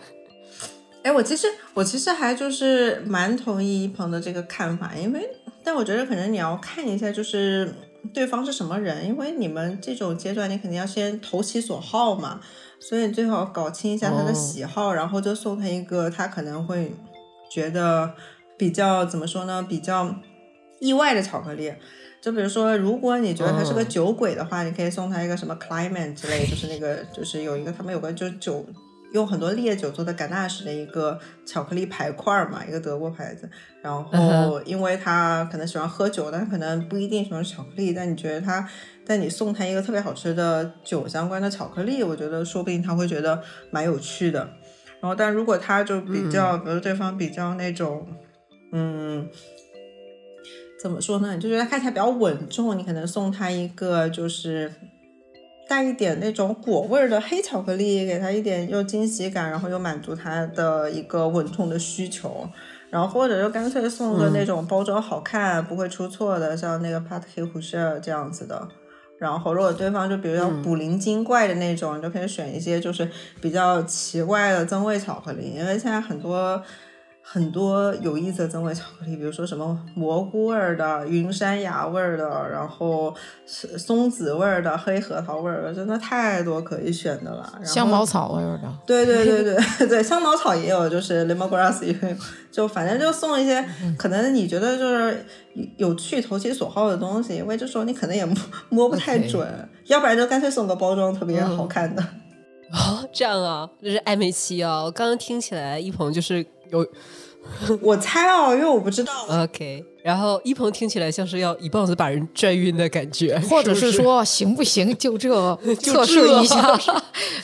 哎，我其实我其实还就是蛮同意一鹏的这个看法，因为但我觉得可能你要看一下就是。对方是什么人？因为你们这种阶段，你肯定要先投其所好嘛，所以最好搞清一下他的喜好，然后就送他一个他可能会觉得比较怎么说呢，比较意外的巧克力。就比如说，如果你觉得他是个酒鬼的话，你可以送他一个什么 Climate 之类，就是那个就是有一个他们有个就酒。用很多烈酒做的甘纳什的一个巧克力牌块嘛，一个德国牌子。然后，因为他可能喜欢喝酒，但可能不一定喜欢巧克力。但你觉得他，但你送他一个特别好吃的酒相关的巧克力，我觉得说不定他会觉得蛮有趣的。然后，但如果他就比较，比如对方比较那种，嗯，怎么说呢？你就觉得看起来比较稳重，你可能送他一个就是。带一点那种果味儿的黑巧克力，给他一点又惊喜感，然后又满足他的一个稳重的需求。然后或者就干脆送个那种包装好看、不会出错的，像那个 p a t k y Husher 这样子的。然后如果对方就比如要古灵精怪的那种，你就可以选一些就是比较奇怪的增味巧克力，因为现在很多很多有意思的增味巧克力，比如说什么蘑菇味儿的、云山芽味儿的，然后松子味儿的、黑核桃味儿的，真的太多可以选的了。香茅草味儿的，对对对对对，香茅草也有，就是 lemongrass 也有，就反正就送一些可能你觉得就是有趣、投其所好的东西，因为这时候你可能也摸摸不太准，要不然就干脆送个包装特别好看的。哦，这样啊，这是暧昧期啊！我刚刚听起来一鹏就是有。我猜哦，因为我不知道。OK，然后一鹏听起来像是要一棒子把人拽晕的感觉，或者是说行不行就这 测试一下。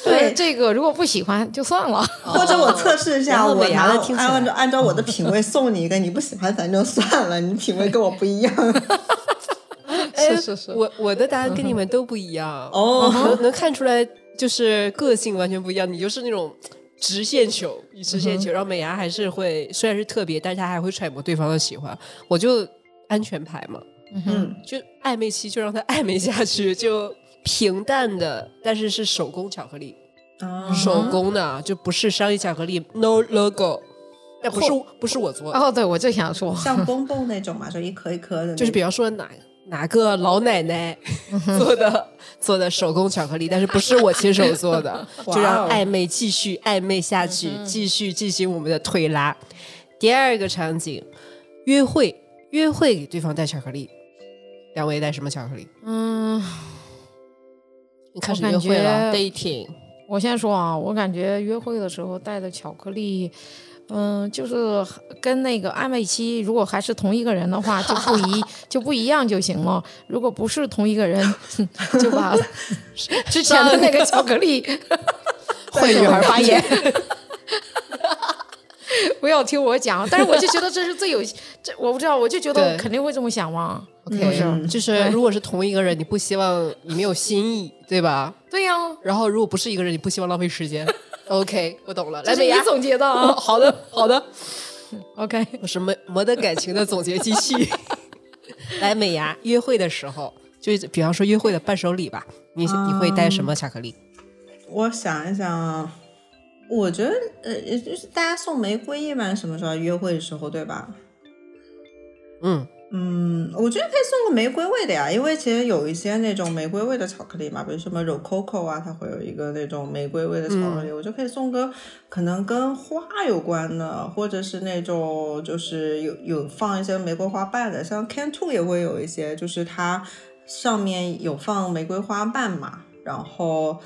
对，这个如果不喜欢就算了，或者我测试一下，我拿按照按照我的品味送你一个，你不喜欢咱就算了，你品味跟我不一样。是是是，我我的答案跟你们都不一样哦，能能看出来就是个性完全不一样，你就是那种。直线球，直线球，然后美牙还是会，虽然是特别，但是他还会揣摩对方的喜欢。我就安全牌嘛，嗯，就暧昧期就让他暧昧下去，就平淡的，但是是手工巧克力，手工的，就不是商业巧克力，no logo，那不是不是我做的。哦，对，我就想说，像蹦蹦那种嘛，就一颗一颗的，就是比方说哪哪个老奶奶做的做的手工巧克力，但是不是我亲手做的，就让暧昧继续暧昧下去，继续进行我们的推拉。第二个场景，约会，约会给对方带巧克力，两位带什么巧克力？嗯，你开始约会了，dating。我先说啊，我感觉约会的时候带的巧克力。嗯，就是跟那个暧昧期，如果还是同一个人的话，就不一就不一样就行了。如果不是同一个人，就把之前的那个巧克力 坏女孩发言，不要听我讲。但是我就觉得这是最有这，我不知道，我就觉得肯定会这么想嘛。OK，就是如果是同一个人，你不希望你没有新意，对吧？对呀。然后如果不是一个人，你不希望浪费时间。OK，我懂了。来是你总结的啊？好的，好的。OK，我是没没得感情的总结机器。来，美牙约会的时候，就比方说约会的伴手礼吧，你你会带什么巧克力？我想一想，我觉得呃，就是大家送玫瑰一般什么时候约会的时候，对吧？嗯。嗯，我觉得可以送个玫瑰味的呀，因为其实有一些那种玫瑰味的巧克力嘛，比如什么 Rococo 啊，它会有一个那种玫瑰味的巧克力，我就可以送个可能跟花有关的，或者是那种就是有有放一些玫瑰花瓣的，像 Can Two 也会有一些，就是它上面有放玫瑰花瓣嘛，然后。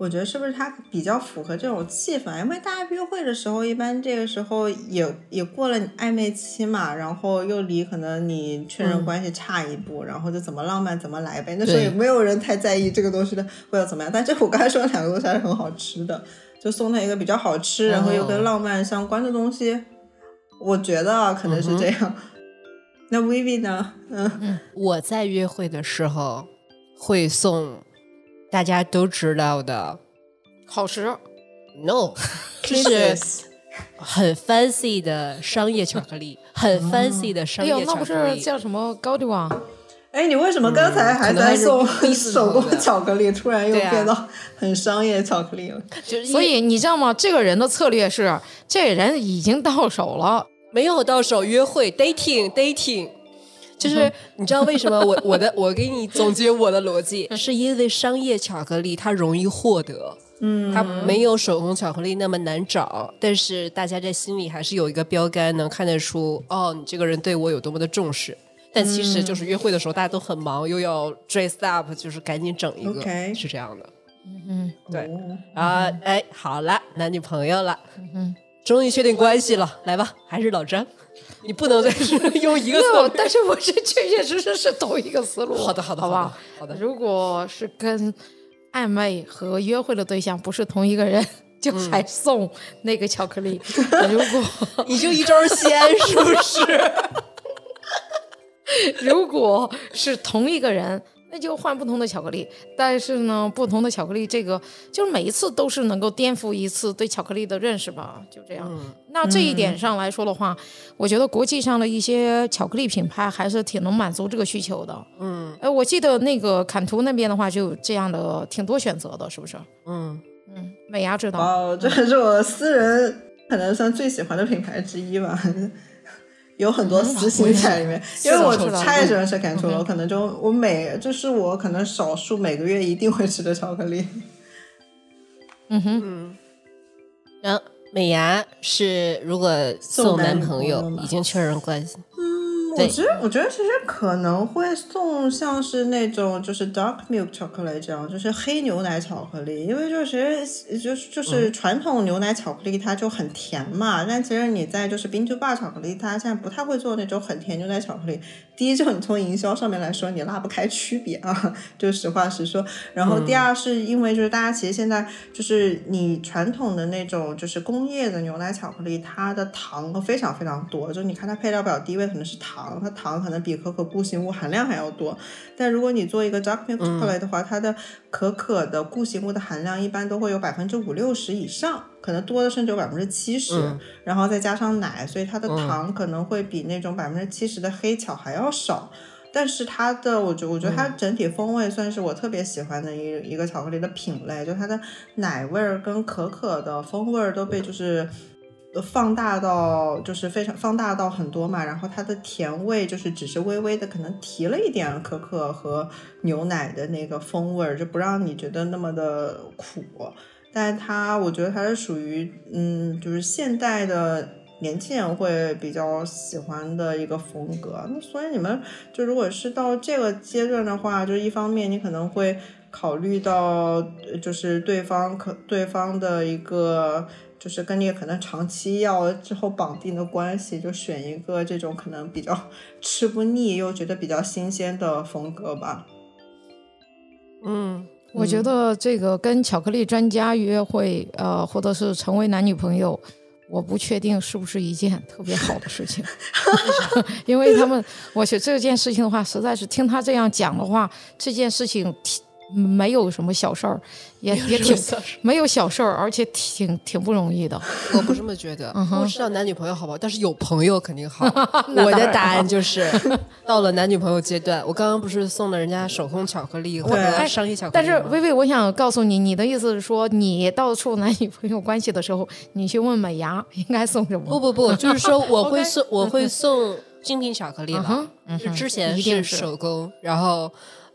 我觉得是不是它比较符合这种气氛？因为大家约会的时候，一般这个时候也也过了暧昧期嘛，然后又离可能你确认关系差一步，然后就怎么浪漫怎么来呗。那时候也没有人太在意这个东西的会要怎么样。但这我刚才说的两个东西还是很好吃的，就送他一个比较好吃，然后又跟浪漫相关的东西。我觉得可能是这样。那 Vivi 呢？嗯，我在约会的时候会送。大家都知道的好吃，no，这是很 fancy 的商业巧克力，很 fancy 的商业巧克力。那不是叫什么高迪瓦？哎，你为什么刚才还在送手工巧克力，突然又变到很商业巧克力了？所以你知道吗？这个人的策略是，这人已经到手了，没有到手，约会 dating dating。就是你知道为什么我我的 我给你总结我的逻辑，是因为商业巧克力它容易获得，嗯，它没有手工巧克力那么难找，但是大家在心里还是有一个标杆，能看得出哦，你这个人对我有多么的重视。但其实就是约会的时候大家都很忙，又要 dress up，就是赶紧整一个，是这样的。嗯，对啊，哎，好了，男女朋友了，嗯，终于确定关系了，来吧，还是老张。你不能再是 用一个思路，但是我是确确实实是同一个思路。好的，好的，好吧，好的。如果是跟暧昧和约会的对象不是同一个人，就还送那个巧克力。如果你就一招鲜，是不是？如果是同一个人。那就换不同的巧克力，但是呢，不同的巧克力，这个就是每一次都是能够颠覆一次对巧克力的认识吧，就这样。那这一点上来说的话，我觉得国际上的一些巧克力品牌还是挺能满足这个需求的。嗯，哎，我记得那个坎图那边的话，就有这样的挺多选择的，是不是？嗯嗯，美牙知道。哦，这是我私人可能算最喜欢的品牌之一吧。有很多私心在里面，因为我太喜欢吃 Cantolo 了，可能就我每就是我可能少数每个月一定会吃的巧克力。嗯哼，然后美牙是如果送男朋友已经确认关系。我觉得，我觉得其实可能会送像是那种就是 dark milk chocolate 这样，就是黑牛奶巧克力，因为就是其实就是就是传统牛奶巧克力它就很甜嘛，但其实你在就是冰珠霸巧克力，它现在不太会做那种很甜牛奶巧克力。第一，就你从营销上面来说，你拉不开区别啊，就实话实说。然后第二，是因为就是大家其实现在就是你传统的那种就是工业的牛奶巧克力，它的糖非常非常多，就你看它配料表第一位可能是糖，它糖可能比可可固形物含量还要多。但如果你做一个 dark milk chocolate 的话，它的可可的固形物的含量一般都会有百分之五六十以上。可能多的甚至有百分之七十，然后再加上奶，所以它的糖可能会比那种百分之七十的黑巧还要少。但是它的，我觉我觉得它整体风味算是我特别喜欢的一一个巧克力的品类，就它的奶味儿跟可可的风味儿都被就是放大到就是非常放大到很多嘛。然后它的甜味就是只是微微的可能提了一点可可和牛奶的那个风味儿，就不让你觉得那么的苦。但它，我觉得它是属于，嗯，就是现代的年轻人会比较喜欢的一个风格。那所以你们就如果是到这个阶段的话，就一方面你可能会考虑到，就是对方可对方的一个，就是跟你可能长期要之后绑定的关系，就选一个这种可能比较 吃不腻又觉得比较新鲜的风格吧。嗯。我觉得这个跟巧克力专家约会，呃，或者是成为男女朋友，我不确定是不是一件特别好的事情，因为他们，我觉得这件事情的话，实在是听他这样讲的话，这件事情。没有什么小事儿，也也挺没有小事儿，而且挺挺不容易的。我不这么觉得，我知道男女朋友好不好，但是有朋友肯定好。我的答案就是到了男女朋友阶段。我刚刚不是送了人家手工巧克力或者商业巧克力但是薇薇，我想告诉你，你的意思是说，你到处男女朋友关系的时候，你去问美牙应该送什么？不不不，就是说我会送我会送精品巧克力了。之前是手工，然后。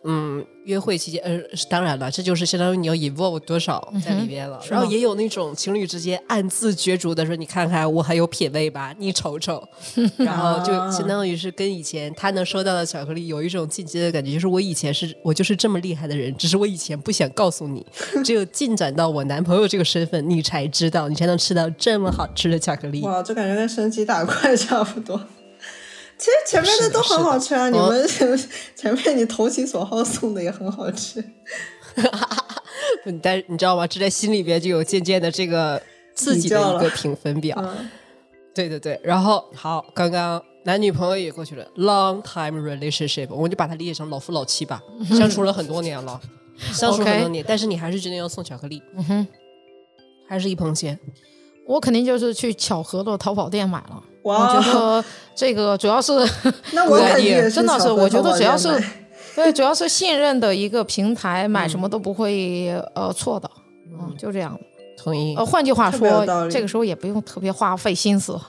嗯，约会期间，呃，当然了，这就是相当于你要 involve 多少在里边了。然后也有那种情侣之间暗自角逐的说：“你看看我很有品味吧，你瞅瞅。”然后就相当于是跟以前他能收到的巧克力有一种进阶的感觉，就是我以前是我就是这么厉害的人，只是我以前不想告诉你，只有进展到我男朋友这个身份，你才知道，你才能吃到这么好吃的巧克力。哇，这感觉跟升级打怪差不多。其实前面的都很好吃啊，你们 前面你投其所好送的也很好吃，但你知道吗？这在心里边就有渐渐的这个自己的一个评分表。对对对，然后好，刚刚男女朋友也过去了，long time relationship，我们就把它理解成老夫老妻吧，相处了很多年了，相处很多年，但是你还是决定要送巧克力，嗯哼，还是一捧钱，我肯定就是去巧合的淘宝店买了。我觉得这个主要是，那我感觉真的是，我觉得主要是，对，主要是信任的一个平台，买什么都不会呃错的，嗯，就这样。的，同意。呃，换句话说，这个时候也不用特别花费心思，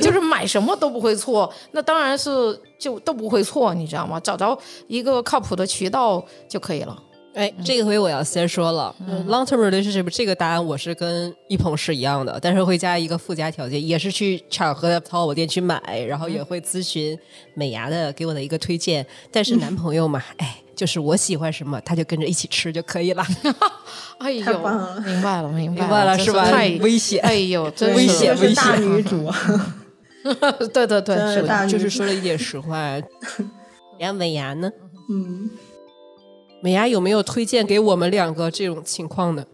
就是买什么都不会错，那当然是就都不会错，你知道吗？找着一个靠谱的渠道就可以了。哎，这个回我要先说了，long term relationship 这个答案我是跟一鹏是一样的，但是会加一个附加条件，也是去场合的淘宝店去买，然后也会咨询美牙的给我的一个推荐。但是男朋友嘛，哎，就是我喜欢什么，他就跟着一起吃就可以了。哎呦，明白了，明白了，是吧？太危险！哎呦，真危险，危险！大女主，对对对，是的，就是说了一点实话。杨美牙呢？嗯。美牙有没有推荐给我们两个这种情况的？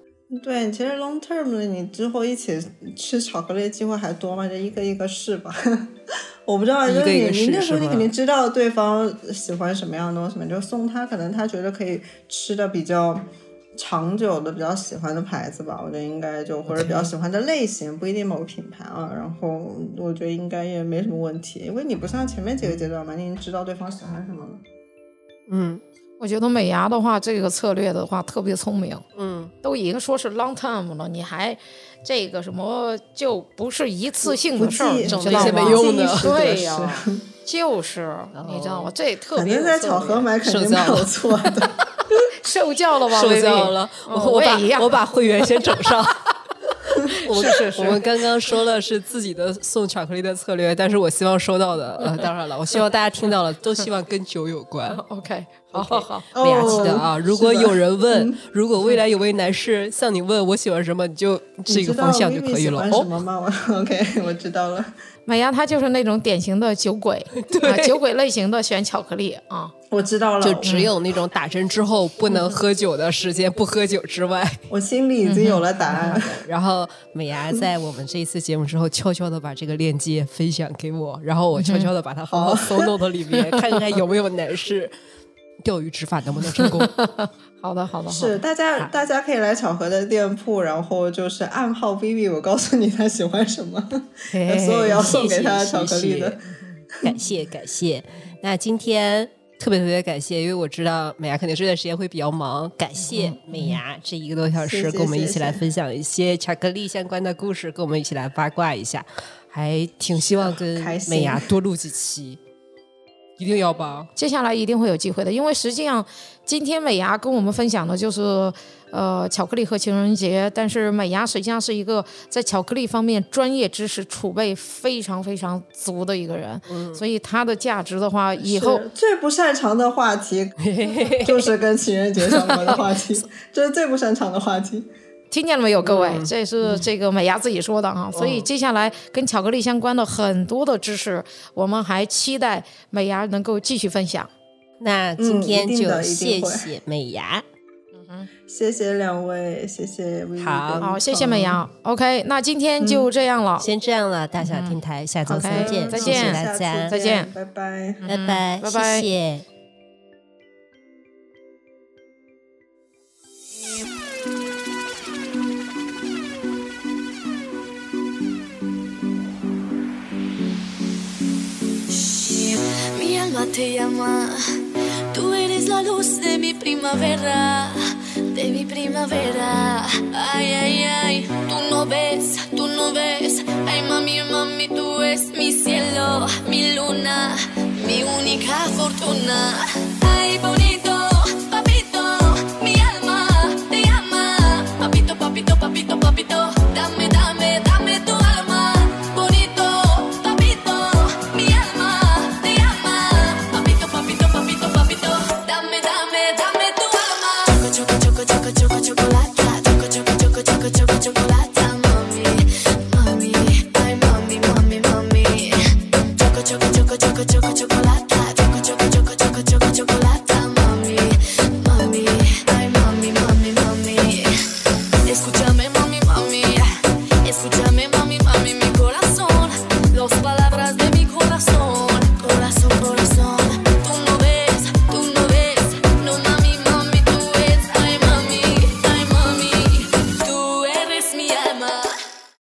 对，其实 long term 的你之后一起吃巧克力机会还多吗？就一个一个试吧。我不知道，就是你你那时候你肯定知道对方喜欢什么样的东西嘛，就送他可能他觉得可以吃的比较长久的、比较喜欢的牌子吧。我觉得应该就或者比较喜欢的类型，不一定某个品牌啊。然后我觉得应该也没什么问题，因为你不像前面几个阶段嘛，你已经知道对方喜欢什么了。嗯。我觉得美牙的话，这个策略的话特别聪明。嗯，都已经说是 long time 了，你还这个什么就不是一次性的事儿，整这些没用的，对呀，就是你知道吗？这特别在巧合买肯定没有错的，受教了吧？受教了，我也一样，我把会员先整上。我们是我们刚刚说了是自己的送巧克力的策略，但是我希望收到的，呃，当然了，我希望大家听到了都希望跟酒有关。OK，好好好，美牙记得啊，如果有人问，如果未来有位男士向你问我喜欢什么，你就这个方向就可以了。哦，OK，我知道了。美牙他就是那种典型的酒鬼，对，酒鬼类型的选巧克力啊。我知道了，就只有那种打针之后不能喝酒的时间不喝酒之外，我心里已经有了答案。然后美牙在我们这一次节目之后，悄悄的把这个链接分享给我，然后我悄悄的把它放到搜 note 里面，看看有没有男士钓鱼执法能不能成功。好的，好的，是大家大家可以来巧合的店铺，然后就是暗号 B B，我告诉你他喜欢什么，所有要送给他巧克力的。感谢感谢，那今天。特别特别感谢，因为我知道美牙肯定这段时间会比较忙。感谢美牙这一个多小时跟我们一起来分享一些巧克力相关的故事，跟我们一起来八卦一下，还挺希望跟美牙多录几期，一定要吧？接下来一定会有机会的，因为实际上今天美牙跟我们分享的就是。呃，巧克力和情人节，但是美牙实际上是一个在巧克力方面专业知识储备非常非常足的一个人，所以它的价值的话，以后最不擅长的话题 就是跟情人节相关的话题，这是最不擅长的话题。听见了没有，各位？这是这个美牙自己说的啊，所以接下来跟巧克力相关的很多的知识，我们还期待美牙能够继续分享。那今天就谢谢美牙。谢谢两位，谢谢好，好，谢谢美牙。OK，那今天就这样了，先这样了。大小天台，下周再见，再见大家，再见，拜拜，拜拜，拜拜，谢谢。De mi primavera. Ay, ay, ay, tú no ves, tú no ves. Ay, mami, mami, tú eres mi cielo, mi luna, mi única fortuna. Ay, bonito, choco, choco, choco, chocolate.